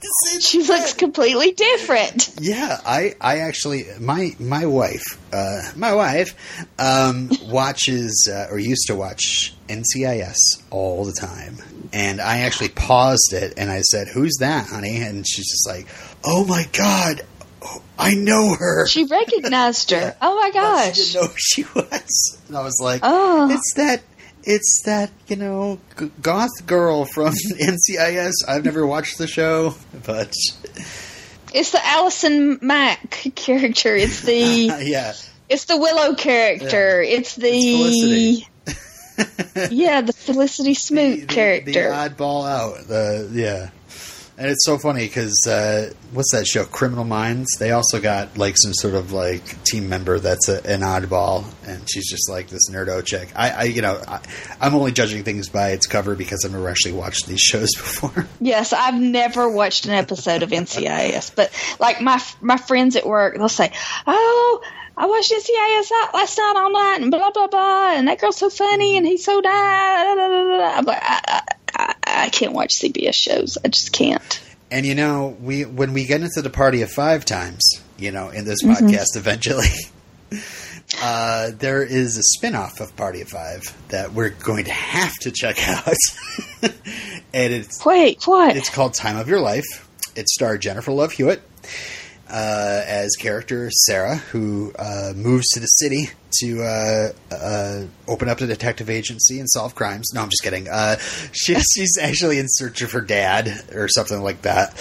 This is she looks completely different. yeah, I, I actually my my wife, uh, my wife, um, watches uh, or used to watch NCIS all the time, and I actually paused it and I said, "Who's that, honey?" And she's just like, "Oh my god, oh, I know her." She recognized her. Oh my Well, she gosh. didn't know who she was, and I was like, Oh. "It's that." It's that you know g- goth girl from NCIS. I've never watched the show, but It's the Allison Mack character. It's the yeah, it's the Willow character. It's the Felicity. yeah the Felicity Smoak the, the, character. the oddball out. The yeah, and it's so funny because uh, what's that show? Criminal Minds. They also got like some sort of like team member that's a, an oddball, and she's just like this nerdo chick. I, I you know, I, I'm only judging things by its cover because I've never actually watched these shows before. Yes, I've never watched an episode of NCIS, but like my my friends at work, they'll say, "Oh, I watched NCIS last night all night, and blah blah blah, and that girl's so funny, and he's so nice." da, da, da, da." I'm like, I, I, I, I can't watch CBS shows. I just can't. And you know, we when we get into the party of five times, you know, in this podcast eventually, uh, there is a spin-off of Party of Five that we're going to have to check out. and it's Wait, what? it's called Time of Your Life. It starred Jennifer Love Hewitt uh, as character Sarah, who uh, moves to the city to uh, uh, open up a detective agency and solve crimes. No, I'm just kidding. Uh, she, she's actually in search of her dad or something like that.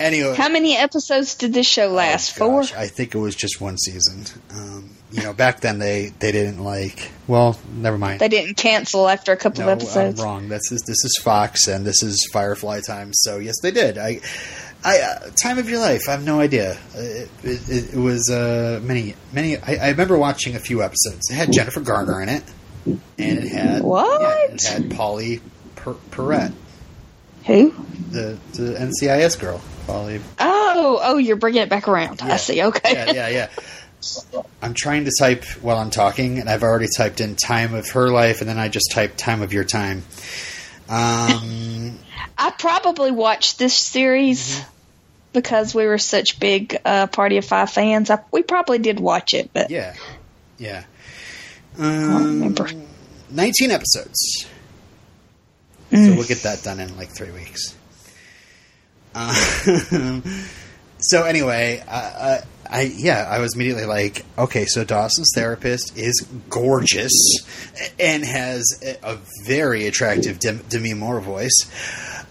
Anyway, How many episodes did this show last? Oh, Four. gosh, I think it was just one season. Um, you know, back then they, they didn't like. Well, never mind. They didn't cancel after a couple no, of episodes. I'm wrong. This is this is Fox and this is Firefly time. So yes, they did. I, I uh, time of your life. I have no idea. Uh, It, it, it was uh, many many. I, I remember watching a few episodes. It had Jennifer Garner in it, and it had What? yeah, it had Pauley per- Perrette, Who? the the NCIS girl. Pauley. Oh, oh, you're bringing it back around. Yeah. I see. Okay. Yeah, yeah, yeah. I'm trying to type while I'm talking, and I've already typed in time of her life, and then I just typed time of your time. Um, I probably watched this series Mm-hmm. Because we were such big uh, Party of Five fans. I, we probably did watch it, but yeah, yeah. Um. 19 episodes. So Mm. we'll get that done in like three weeks. Um, so anyway, I, yeah, I was immediately like, okay, so Dawson's therapist is gorgeous and has a, a very attractive Dem- Demi Moore voice.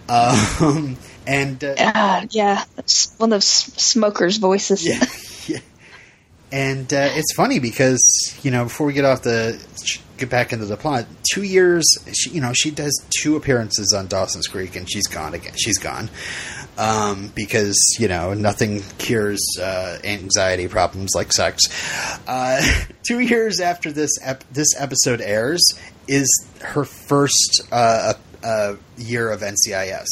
Um, and uh, Uh, yeah, it's one of those smokers' voices. yeah, yeah. And uh, it's funny because you know before we get off the get back into the plot, two years, she, you know, she does two appearances on Dawson's Creek, and she's gone again. She's gone um, because you know nothing cures uh, anxiety problems like sex. Uh, two years after this ep- this episode airs is her first uh, uh, year of NCIS.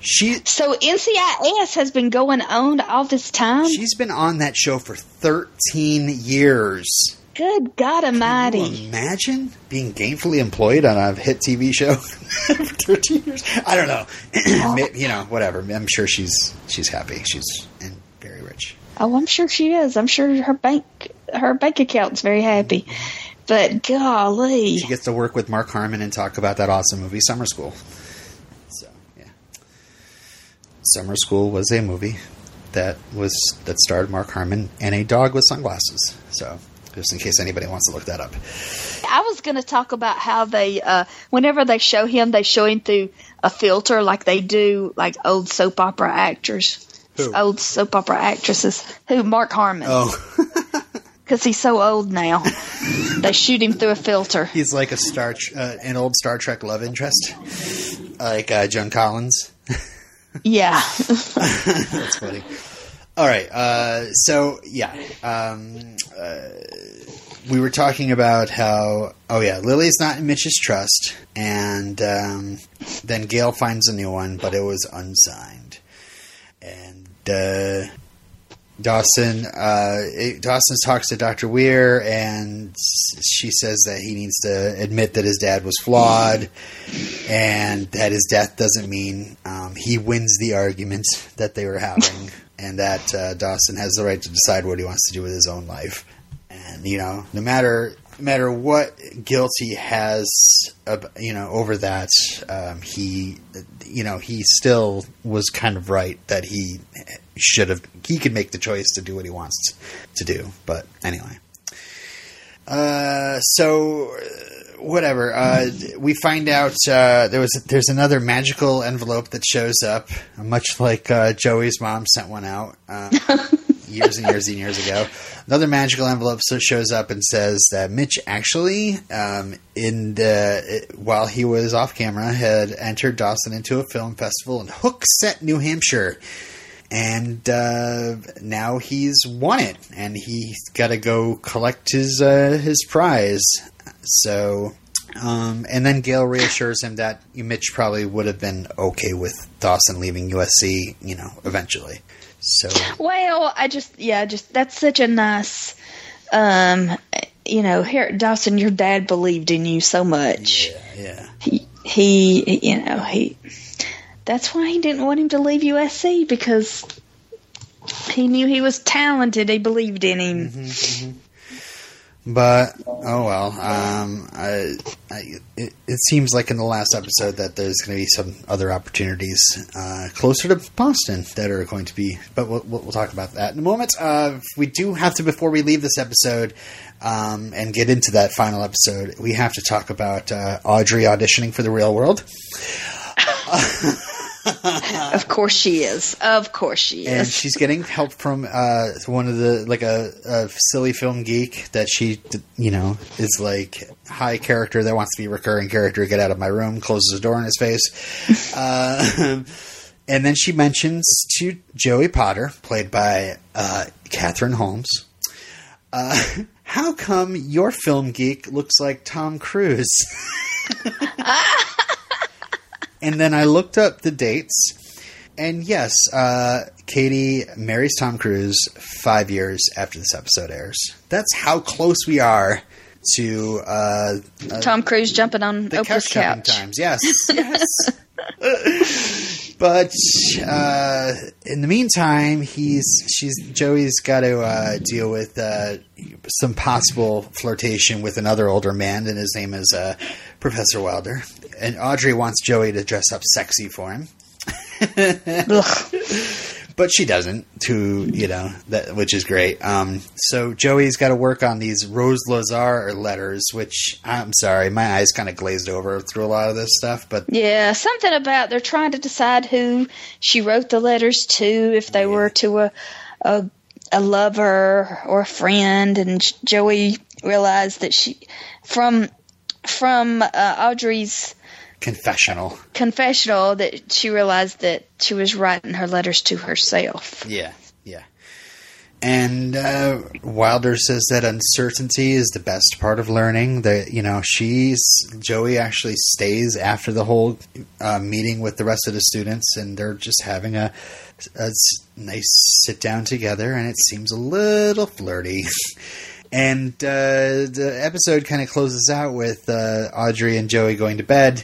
She So NCIS has been going on all this time. She's been on that show for 13 years. Good God Can Almighty! you imagine being gainfully employed on a hit TV show for 13 years? I don't know. You know, whatever. I'm sure she's she's happy. She's and very rich. Oh, I'm sure she is. I'm sure her bank her bank account's very happy. Mm-hmm. But golly, She gets to work with Mark Harmon and talk about that awesome movie Summer School. So, yeah. Summer School was a movie that was that starred Mark Harmon and a dog with sunglasses. So, just in case anybody wants to look that up. I was going to talk about how they, uh, whenever they show him, they show him through a filter like they do, like old soap opera actors, Who? old soap opera actresses. Who? Mark Harmon. Oh. because he's so old now. they shoot him through a filter. He's like a star, uh, an old Star Trek love interest, like uh, Joan Collins. Yeah. That's funny. All right. Uh, so yeah, um, uh, we were talking about how oh yeah, Lily's not in Mitch's trust, and um, then Gail finds a new one, but it was unsigned, and uh, Dawson uh, it- Dawson talks to Doctor Weir, and she says that he needs to admit that his dad was flawed, and that his death doesn't mean um, he wins the argument that they were having, and that uh, Dawson has the right to decide what he wants to do with his own life. And you know, no matter matter what guilt he has, you know, over that, um, he, you know, he still was kind of right that he should have. He could make the choice to do what he wants to do. But anyway, uh, so uh, whatever. Uh, we find out uh, there was there's another magical envelope that shows up, much like uh, Joey's mom sent one out uh, years and years and years ago. Another magical envelope shows up and says that Mitch actually, um, in the while he was off camera, had entered Dawson into a film festival in Hooksett, New Hampshire and uh, now he's won it, and he's got to go collect his uh, his prize. So, um, and then Gail reassures him that Mitch probably would have been okay with Dawson leaving USC, you know, eventually. So, Well, I just yeah, just that's such a nice um you know, here Dawson, your dad believed in you so much. yeah, yeah, He he you know, he that's why he didn't want him to leave USC because he knew he was talented. He believed in him. But oh well. Um, I, I, it, it seems like in the last episode that there's going to be some other opportunities uh, closer to Boston that are going to be. But we'll, we'll, talk about that in a moment. Uh, we do have to before we leave this episode um, and get into that final episode. We have to talk about uh, Audrey auditioning for the Real World. Of course she is. Of course she is. and she's getting help from uh, one of the like a, a silly film geek that she you know is like high character that wants to be a recurring character get out of my room closes the door in his face uh, and then she mentions to joey potter played by uh, catherine holmes uh, how come your film geek looks like tom cruise and then i looked up the dates and yes, uh, Katie marries Tom Cruise five years after this episode airs. That's how close we are to uh, Tom Cruise jumping on the Oprah's couch couch. times. Yes, yes. but uh, in the meantime, he's she's Joey's got to uh, deal with uh, some possible flirtation with another older man, and his name is uh, Professor Wilder. And Audrey wants Joey to dress up sexy for him. but she doesn't to you know that which is great. Um, so joey's got to work on these rose lazar letters which i'm sorry my eyes kind of glazed over through a lot of this stuff but Yeah, something about they're trying to decide who she wrote the letters to, if they were to a a, a lover or a friend, and Joey realized that she from from uh, Audrey's confessional. Confessional that she realized that she was writing her letters to herself. yeah yeah. And uh, wilder says that uncertainty is the best part of learning that you know she's joey actually stays after the whole uh, meeting with the rest of the students and they're just having a nice sit down together and it seems a little flirty and uh, the episode kind of closes out with uh, audrey and joey going to bed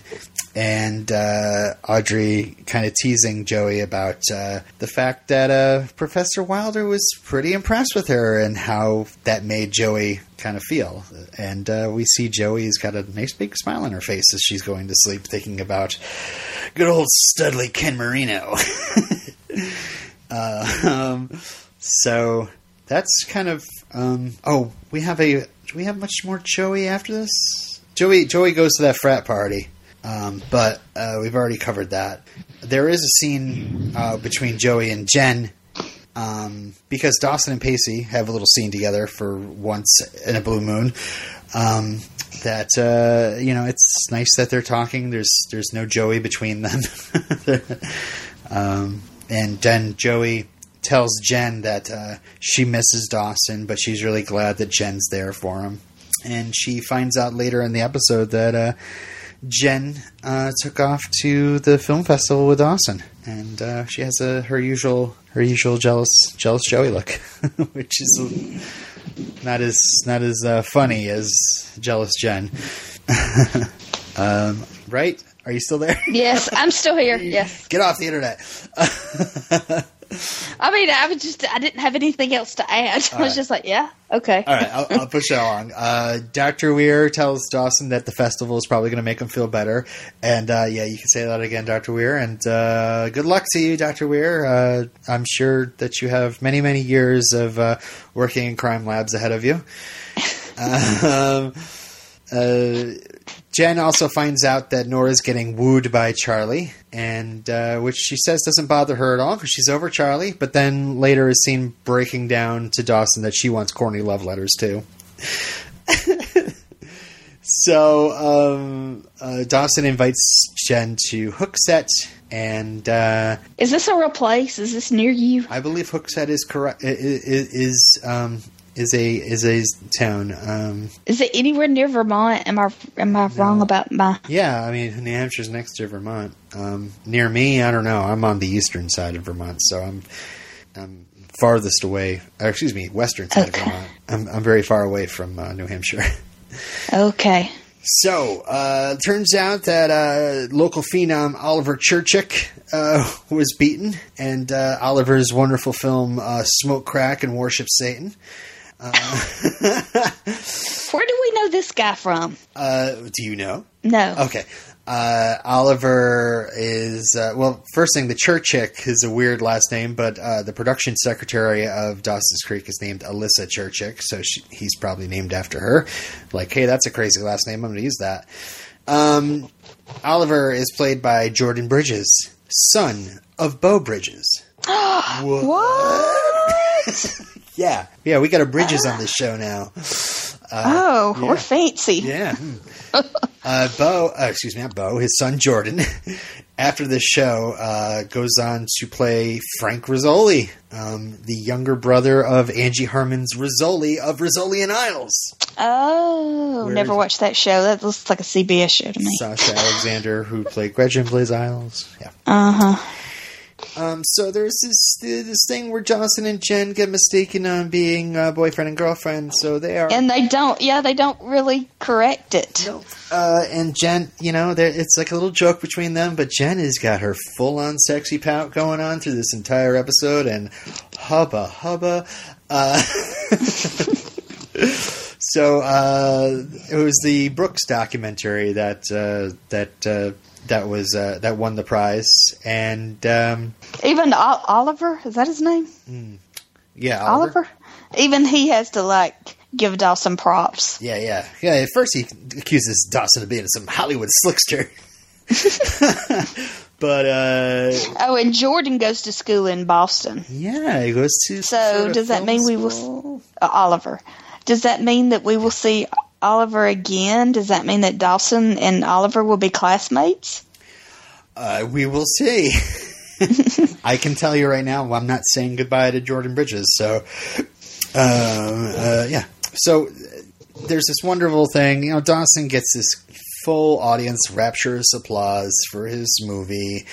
and uh, Audrey kind of teasing Joey about uh, the fact that uh, Professor Wilder was pretty impressed with her and how that made Joey kind of feel. And uh, we see Joey's got a nice big smile on her face as she's going to sleep, thinking about good old Studley Ken Marino. um, so that's kind of. Um, oh, we have a. Do we have much more Joey after this? Joey Joey goes to that frat party. Um, but uh, we've already covered that. There is a scene uh, between Joey and Jen um, because Dawson and Pacey have a little scene together for once in a blue moon. Um, that uh, you know, it's nice that they're talking. There's there's no Joey between them, um, and then Joey tells Jen that uh, she misses Dawson, but she's really glad that Jen's there for him. And she finds out later in the episode that uh, Jen uh, took off to the film festival with Dawson, and uh, she has a her usual her usual jealous jealous Joey look, which is not as not as uh, funny as jealous Jen. um, right? Are you still there? Yes, I'm still here. Yes. Get off the internet. I mean, I was just I didn't have anything else to add. I was right. just like, yeah, okay. All right, I'll, I'll push it along. Uh, Dr. Weir tells Dawson that the festival is probably going to make him feel better. And uh, yeah, you can say that again, Dr. Weir. And uh, good luck to you, Dr. Weir. Uh, I'm sure that you have many, many years of uh, working in crime labs ahead of you. um, uh, Jen also finds out that Nora's getting wooed by Charlie, and uh, which she says doesn't bother her at all because she's over Charlie. But then later is seen breaking down to Dawson that she wants corny love letters too. so um, uh, Dawson invites Jen to Hooksett, and uh, Is this a real place? Is this near you? I believe Hooksett is correct. Is is um, is a is a town. Um, Is it anywhere near Vermont? Am I am I wrong about my? yeah, I mean New Hampshire's next to Vermont. Um, near me, I don't know. I'm on the eastern side of Vermont, so I'm I'm farthest away. Or excuse me, western side Okay. of Vermont. I'm I'm very far away from uh, New Hampshire. Okay. So, uh, turns out that uh, local phenom Oliver Churchick uh, was beaten, and uh, Oliver's wonderful film uh, Smoke Crack and Worship Satan. Where do we know this guy from? Uh, do you know? No. Okay. Uh, Oliver is, uh, well, first thing, the Churchick is a weird last name, but uh, the production secretary of Dawson's Creek is named Alyssa Churchick, so she, he's probably named after her. Like, hey, that's a crazy last name. I'm going to use that. Um, Oliver is played by Jordan Bridges, son of Beau Bridges. What? Yeah. Yeah, we got a Bridges on this show now. oh, yeah. we're fancy. Yeah. hmm. uh, Beau, uh, excuse me, not Beau, his son Jordan, after this show, uh, goes on to play Frank Rizzoli, um, the younger brother of Angie Harmon's Rizzoli of Rizzoli and Isles. Oh, Where- never watched that show. That looks like a CBS show to me. Sasha Alexander, who played Gretchen, plays Isles. Yeah. Uh huh. Um, so there's this this thing where Johnson and Jen get mistaken on being uh, boyfriend and girlfriend. So they are. And they don't. Yeah, they don't really correct it. Nope. Uh, and Jen, you know, it's like a little joke between them, but Jen has got her full on sexy pout going on through this entire episode, and hubba hubba. Uh, so uh, it was the Brooks documentary that uh, that uh, that was uh, that won the prize, and um, Even Ol- Oliver is that his name? yeah, Oliver. Even he has to like give Dawson props. Yeah, yeah, yeah. At first, he accuses Dawson of being some Hollywood slickster. but uh, Oh, and Jordan goes to school in Boston. yeah, he goes to. So, sort of does that mean we will- Uh, Oliver. Does that mean that we will see Oliver again? Does that mean that Dawson and Oliver will be classmates? Uh, we will see. I can tell you right now, I'm not saying goodbye to Jordan Bridges. So, um, uh, yeah. So uh, there's this wonderful thing. You know, Dawson gets this full audience rapturous applause for his movie.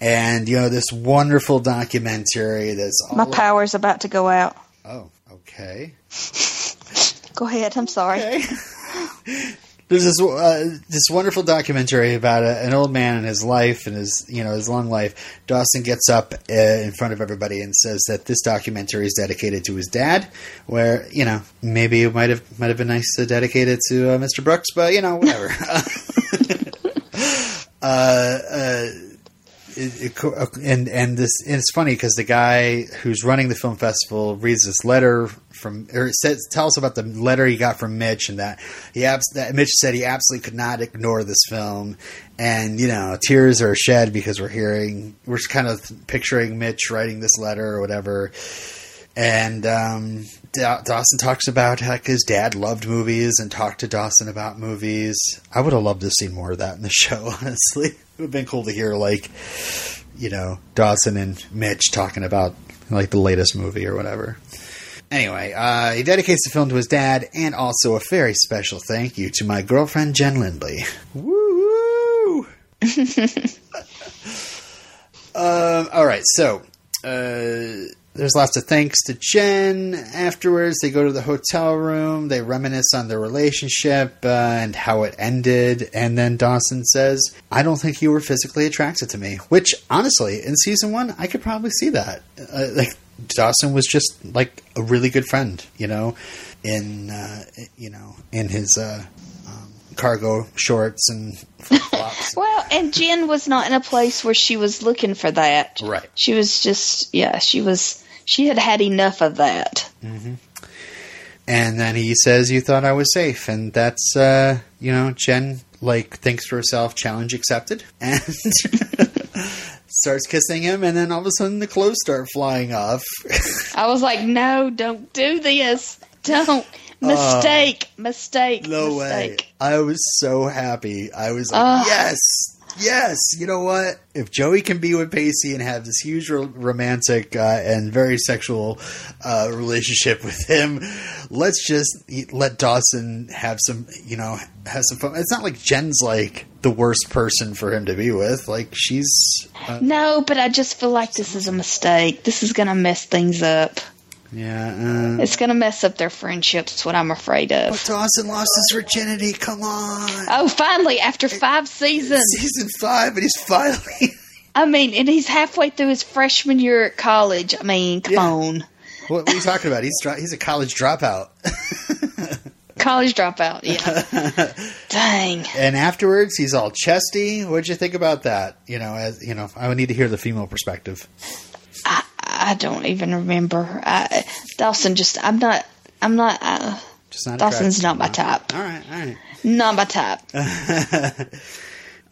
And you know this wonderful documentary that's all My power's about to go out. Oh, okay. Go ahead. I'm sorry. Okay. There's this uh, this wonderful documentary about a, an old man and his life and his you know his long life. Dawson gets up uh, in front of everybody and says that this documentary is dedicated to his dad. Where you know maybe it might have might have been nice to dedicate it to uh, Mr. Brooks, but you know whatever. uh, uh, it, it, and and this and it's funny because the guy who's running the film festival reads this letter from or says tells about the letter he got from Mitch and that he abs- that Mitch said he absolutely could not ignore this film and you know tears are shed because we're hearing we're kind of picturing Mitch writing this letter or whatever and um, Da- Dawson talks about how his dad loved movies and talked to Dawson about movies. I would have loved to see more of that in the show. Honestly, would have been cool to hear like, you know, Dawson and Mitch talking about like the latest movie or whatever. Anyway, uh, he dedicates the film to his dad, and also a very special thank you to my girlfriend Jen Lindley. Woo! um, all right, so uh, there's lots of thanks to Jen. Afterwards, they go to the hotel room. They reminisce on their relationship uh, and how it ended. And then Dawson says, I don't think you were physically attracted to me. Which, honestly, in season one, I could probably see that. Uh, like, Dawson was just like a really good friend, you know, in, uh, you know, in his uh, um, cargo shorts and flops. Well, and Jen was not in a place where she was looking for that. Right. She was just, yeah, she was, she had had enough of that. And then he says, "You thought I was safe," and that's uh, you know, Jen like thinks to herself, "Challenge accepted," and starts kissing him, and then all of a sudden the clothes start flying off. I was like, no, don't do this. Don't. Mistake. mistake. Uh, no way! I was so happy. I was like, Ugh. "Yes." Yes, you know what? If Joey can be with Pacey and have this huge ro- romantic uh, and very sexual uh, relationship with him, let's just let Dawson have some, you know, have some fun. It's not like Jen's like the worst person for him to be with. Like she's, uh, No, but I just feel like this is a mistake. This is to mess things up. Yeah. Uh, It's going to mess up their friendships, what I'm afraid but of. Dawson lost his virginity. Come on, Oh, finally, after five seasons. season five, and he's finally. I mean, and he's halfway through his freshman year at college. I mean, come Yeah. on. what, what are you talking about? He's dro- he's a college dropout. College dropout, yeah. Dang. And afterwards, he's all chesty. What'd you think about that? You know, as you know, I would need to hear the female perspective. I, don't even remember. I, Dawson just, I'm not, I'm not, uh, Just not Dawson's not my no? type. All right, all right. Not my type.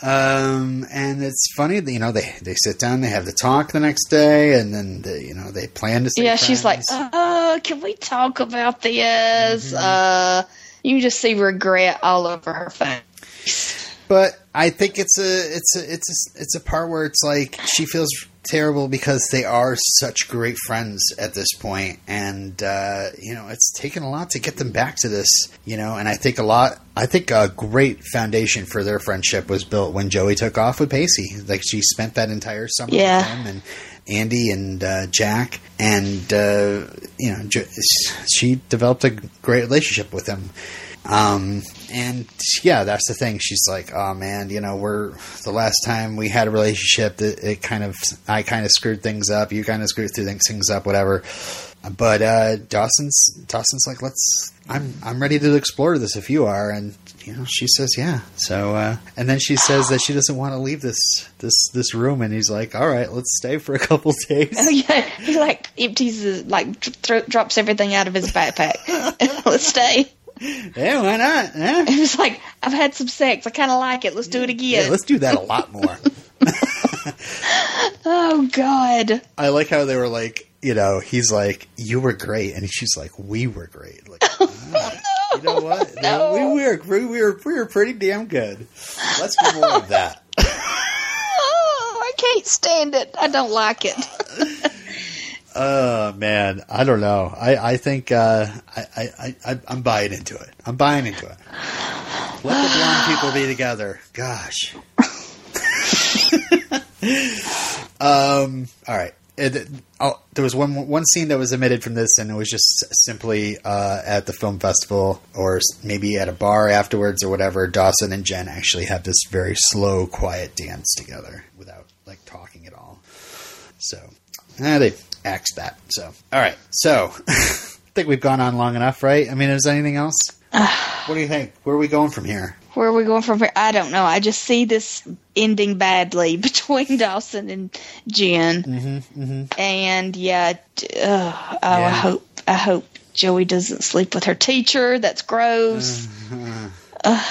Um, and it's funny that you know they they sit down, they have the talk the next day, and then they, you know they plan to. Yeah, she's like, friends. uh, can we talk about this? Uh, you just see regret all over her face. But I think it's a it's a it's a, it's a part where it's like she feels terrible because they are such great friends at this point, and uh, you know it's taken a lot to get them back to this. You know, and I think a lot. I think a great foundation for their friendship was built when Joey took off with Pacey. Like she spent that entire summer Yeah. with him and. Andy and uh, Jack, and uh, you know, she developed a great relationship with him. Um, and yeah, that's the thing. She's like, oh man, you know, we're the last time we had a relationship that it kind of, I kind of screwed things up. You kind of screwed things things up, whatever. But uh, Dawson's Dawson's like, let's. I'm I'm ready to explore this if you are, and you know, she says yeah. So uh, and then she says that she doesn't want to leave this this this room, and he's like, all right, let's stay for a couple days. Oh yeah, he like empties his, like dr- drops everything out of his backpack. Let's stay. Yeah, why not? Yeah. He was like, I've had some sex. I kind of like it. Let's do it Yeah, again. let's do that a lot more. oh God. I like how they were like, you know, he's like, you were great, and she's like, we were great. Like, ah, you know what? No. We, were, we were we were pretty damn good. Let's do more of that. Oh, I can't stand it. I don't like it. Oh man, I don't know. I I think uh, I, I I I'm buying into it. I'm buying into it. Let the blonde people be together. Gosh. um. All right. It, oh, there was one one scene that was omitted from this, and it was just simply uh, at the film festival, or maybe at a bar afterwards, or whatever. Dawson and Jen actually have this very slow, quiet dance together without like talking at all. So, eh, they axed that. So, all right. So, I think we've gone on long enough, right? I mean, is there anything else? what do you think? Where are we going from here? Where are we going from here? I don't know. I just see this ending badly between Dawson and Jen, Mm-hmm, mm-hmm. and yeah, uh, oh, I hope I hope Joey doesn't sleep with her teacher. That's gross.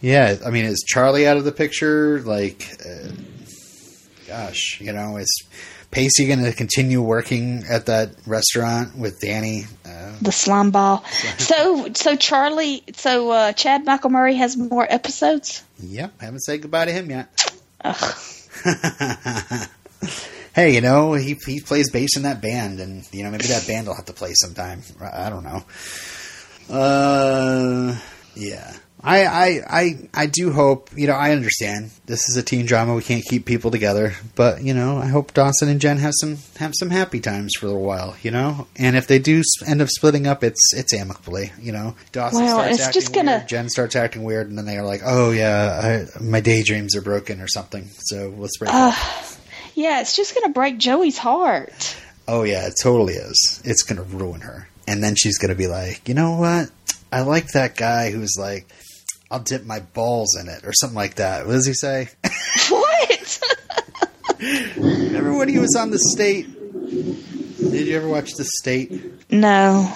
Yeah, I mean, is Charlie out of the picture? Like, uh, gosh, you know, is Pacey going to continue working at that restaurant with Danny? Uh, the slime ball. So so Charlie, so uh, Chad Michael Murray has more episodes. yep, haven't said goodbye to him yet. Ugh. hey, you know, he he plays bass in that band, and you know, maybe that band will have to play sometime. I I don't know. Uh, yeah. I, I, I, I do hope, you know, I understand this is a teen drama. We can't keep people together, but you know, I hope Dawson and Jen have some, have some happy times for a little while, you know, and if they do end up splitting up, it's, it's amicably, you know, Dawson Well, starts acting just gonna- weird, Jen starts acting weird, and then they're like, oh yeah, I, my daydreams are broken or something. So let's break up. Yeah, it's just gonna break Joey's heart. Oh yeah, it totally is. It's gonna ruin her. And then she's gonna be like, you know what? I like that guy who's like, I'll dip my balls in it or something like that. What does he say? what? Remember when he was on the state? Did you ever watch the state? no.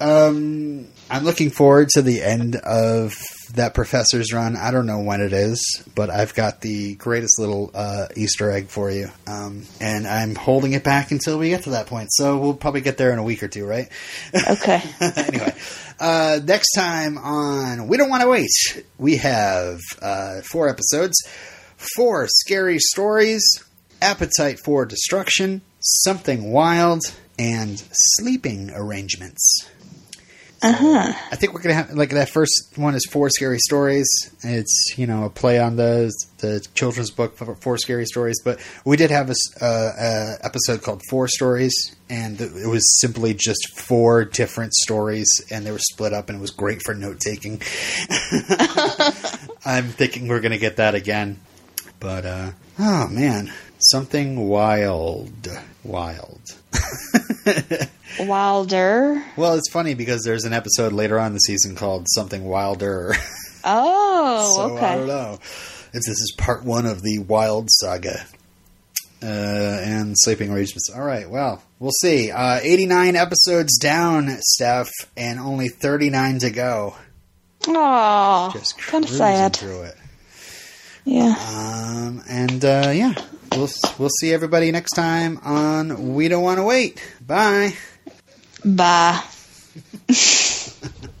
Um, I'm looking forward to the end of that professor's run. I don't know when it is, but I've got the greatest little uh, Easter egg for you, um, and I'm holding it back until we get to that point. So we'll probably get there in a week or two, right? Okay. anyway, uh, next time on We Don't Want to Wait, we have uh, four episodes, four scary stories, Appetite for Destruction, Something Wild, and Sleeping Arrangements. Uh huh. I think we're gonna have like that first one is four scary stories. It's you know a play on the the children's book four scary stories, but we did have a, uh, a episode called Four Stories, and it was simply just four different stories, and they were split up, and it was great for note taking. I'm thinking we're gonna get that again, but uh, oh man, something wild, wild. Wilder. Well, it's funny because there's an episode later on in the season called Something Wilder. Oh, so I don't know if this is part one of the Wild Saga. Uh, and Sleeping Arrangements. All right, well, we'll see. Uh, 89 episodes down, Steph, and only 39 to go. Oh, Just kind of sad. through it. Yeah. Um, and uh, yeah, we'll we'll see everybody next time on We Don't Want to Wait. Bye. Bye.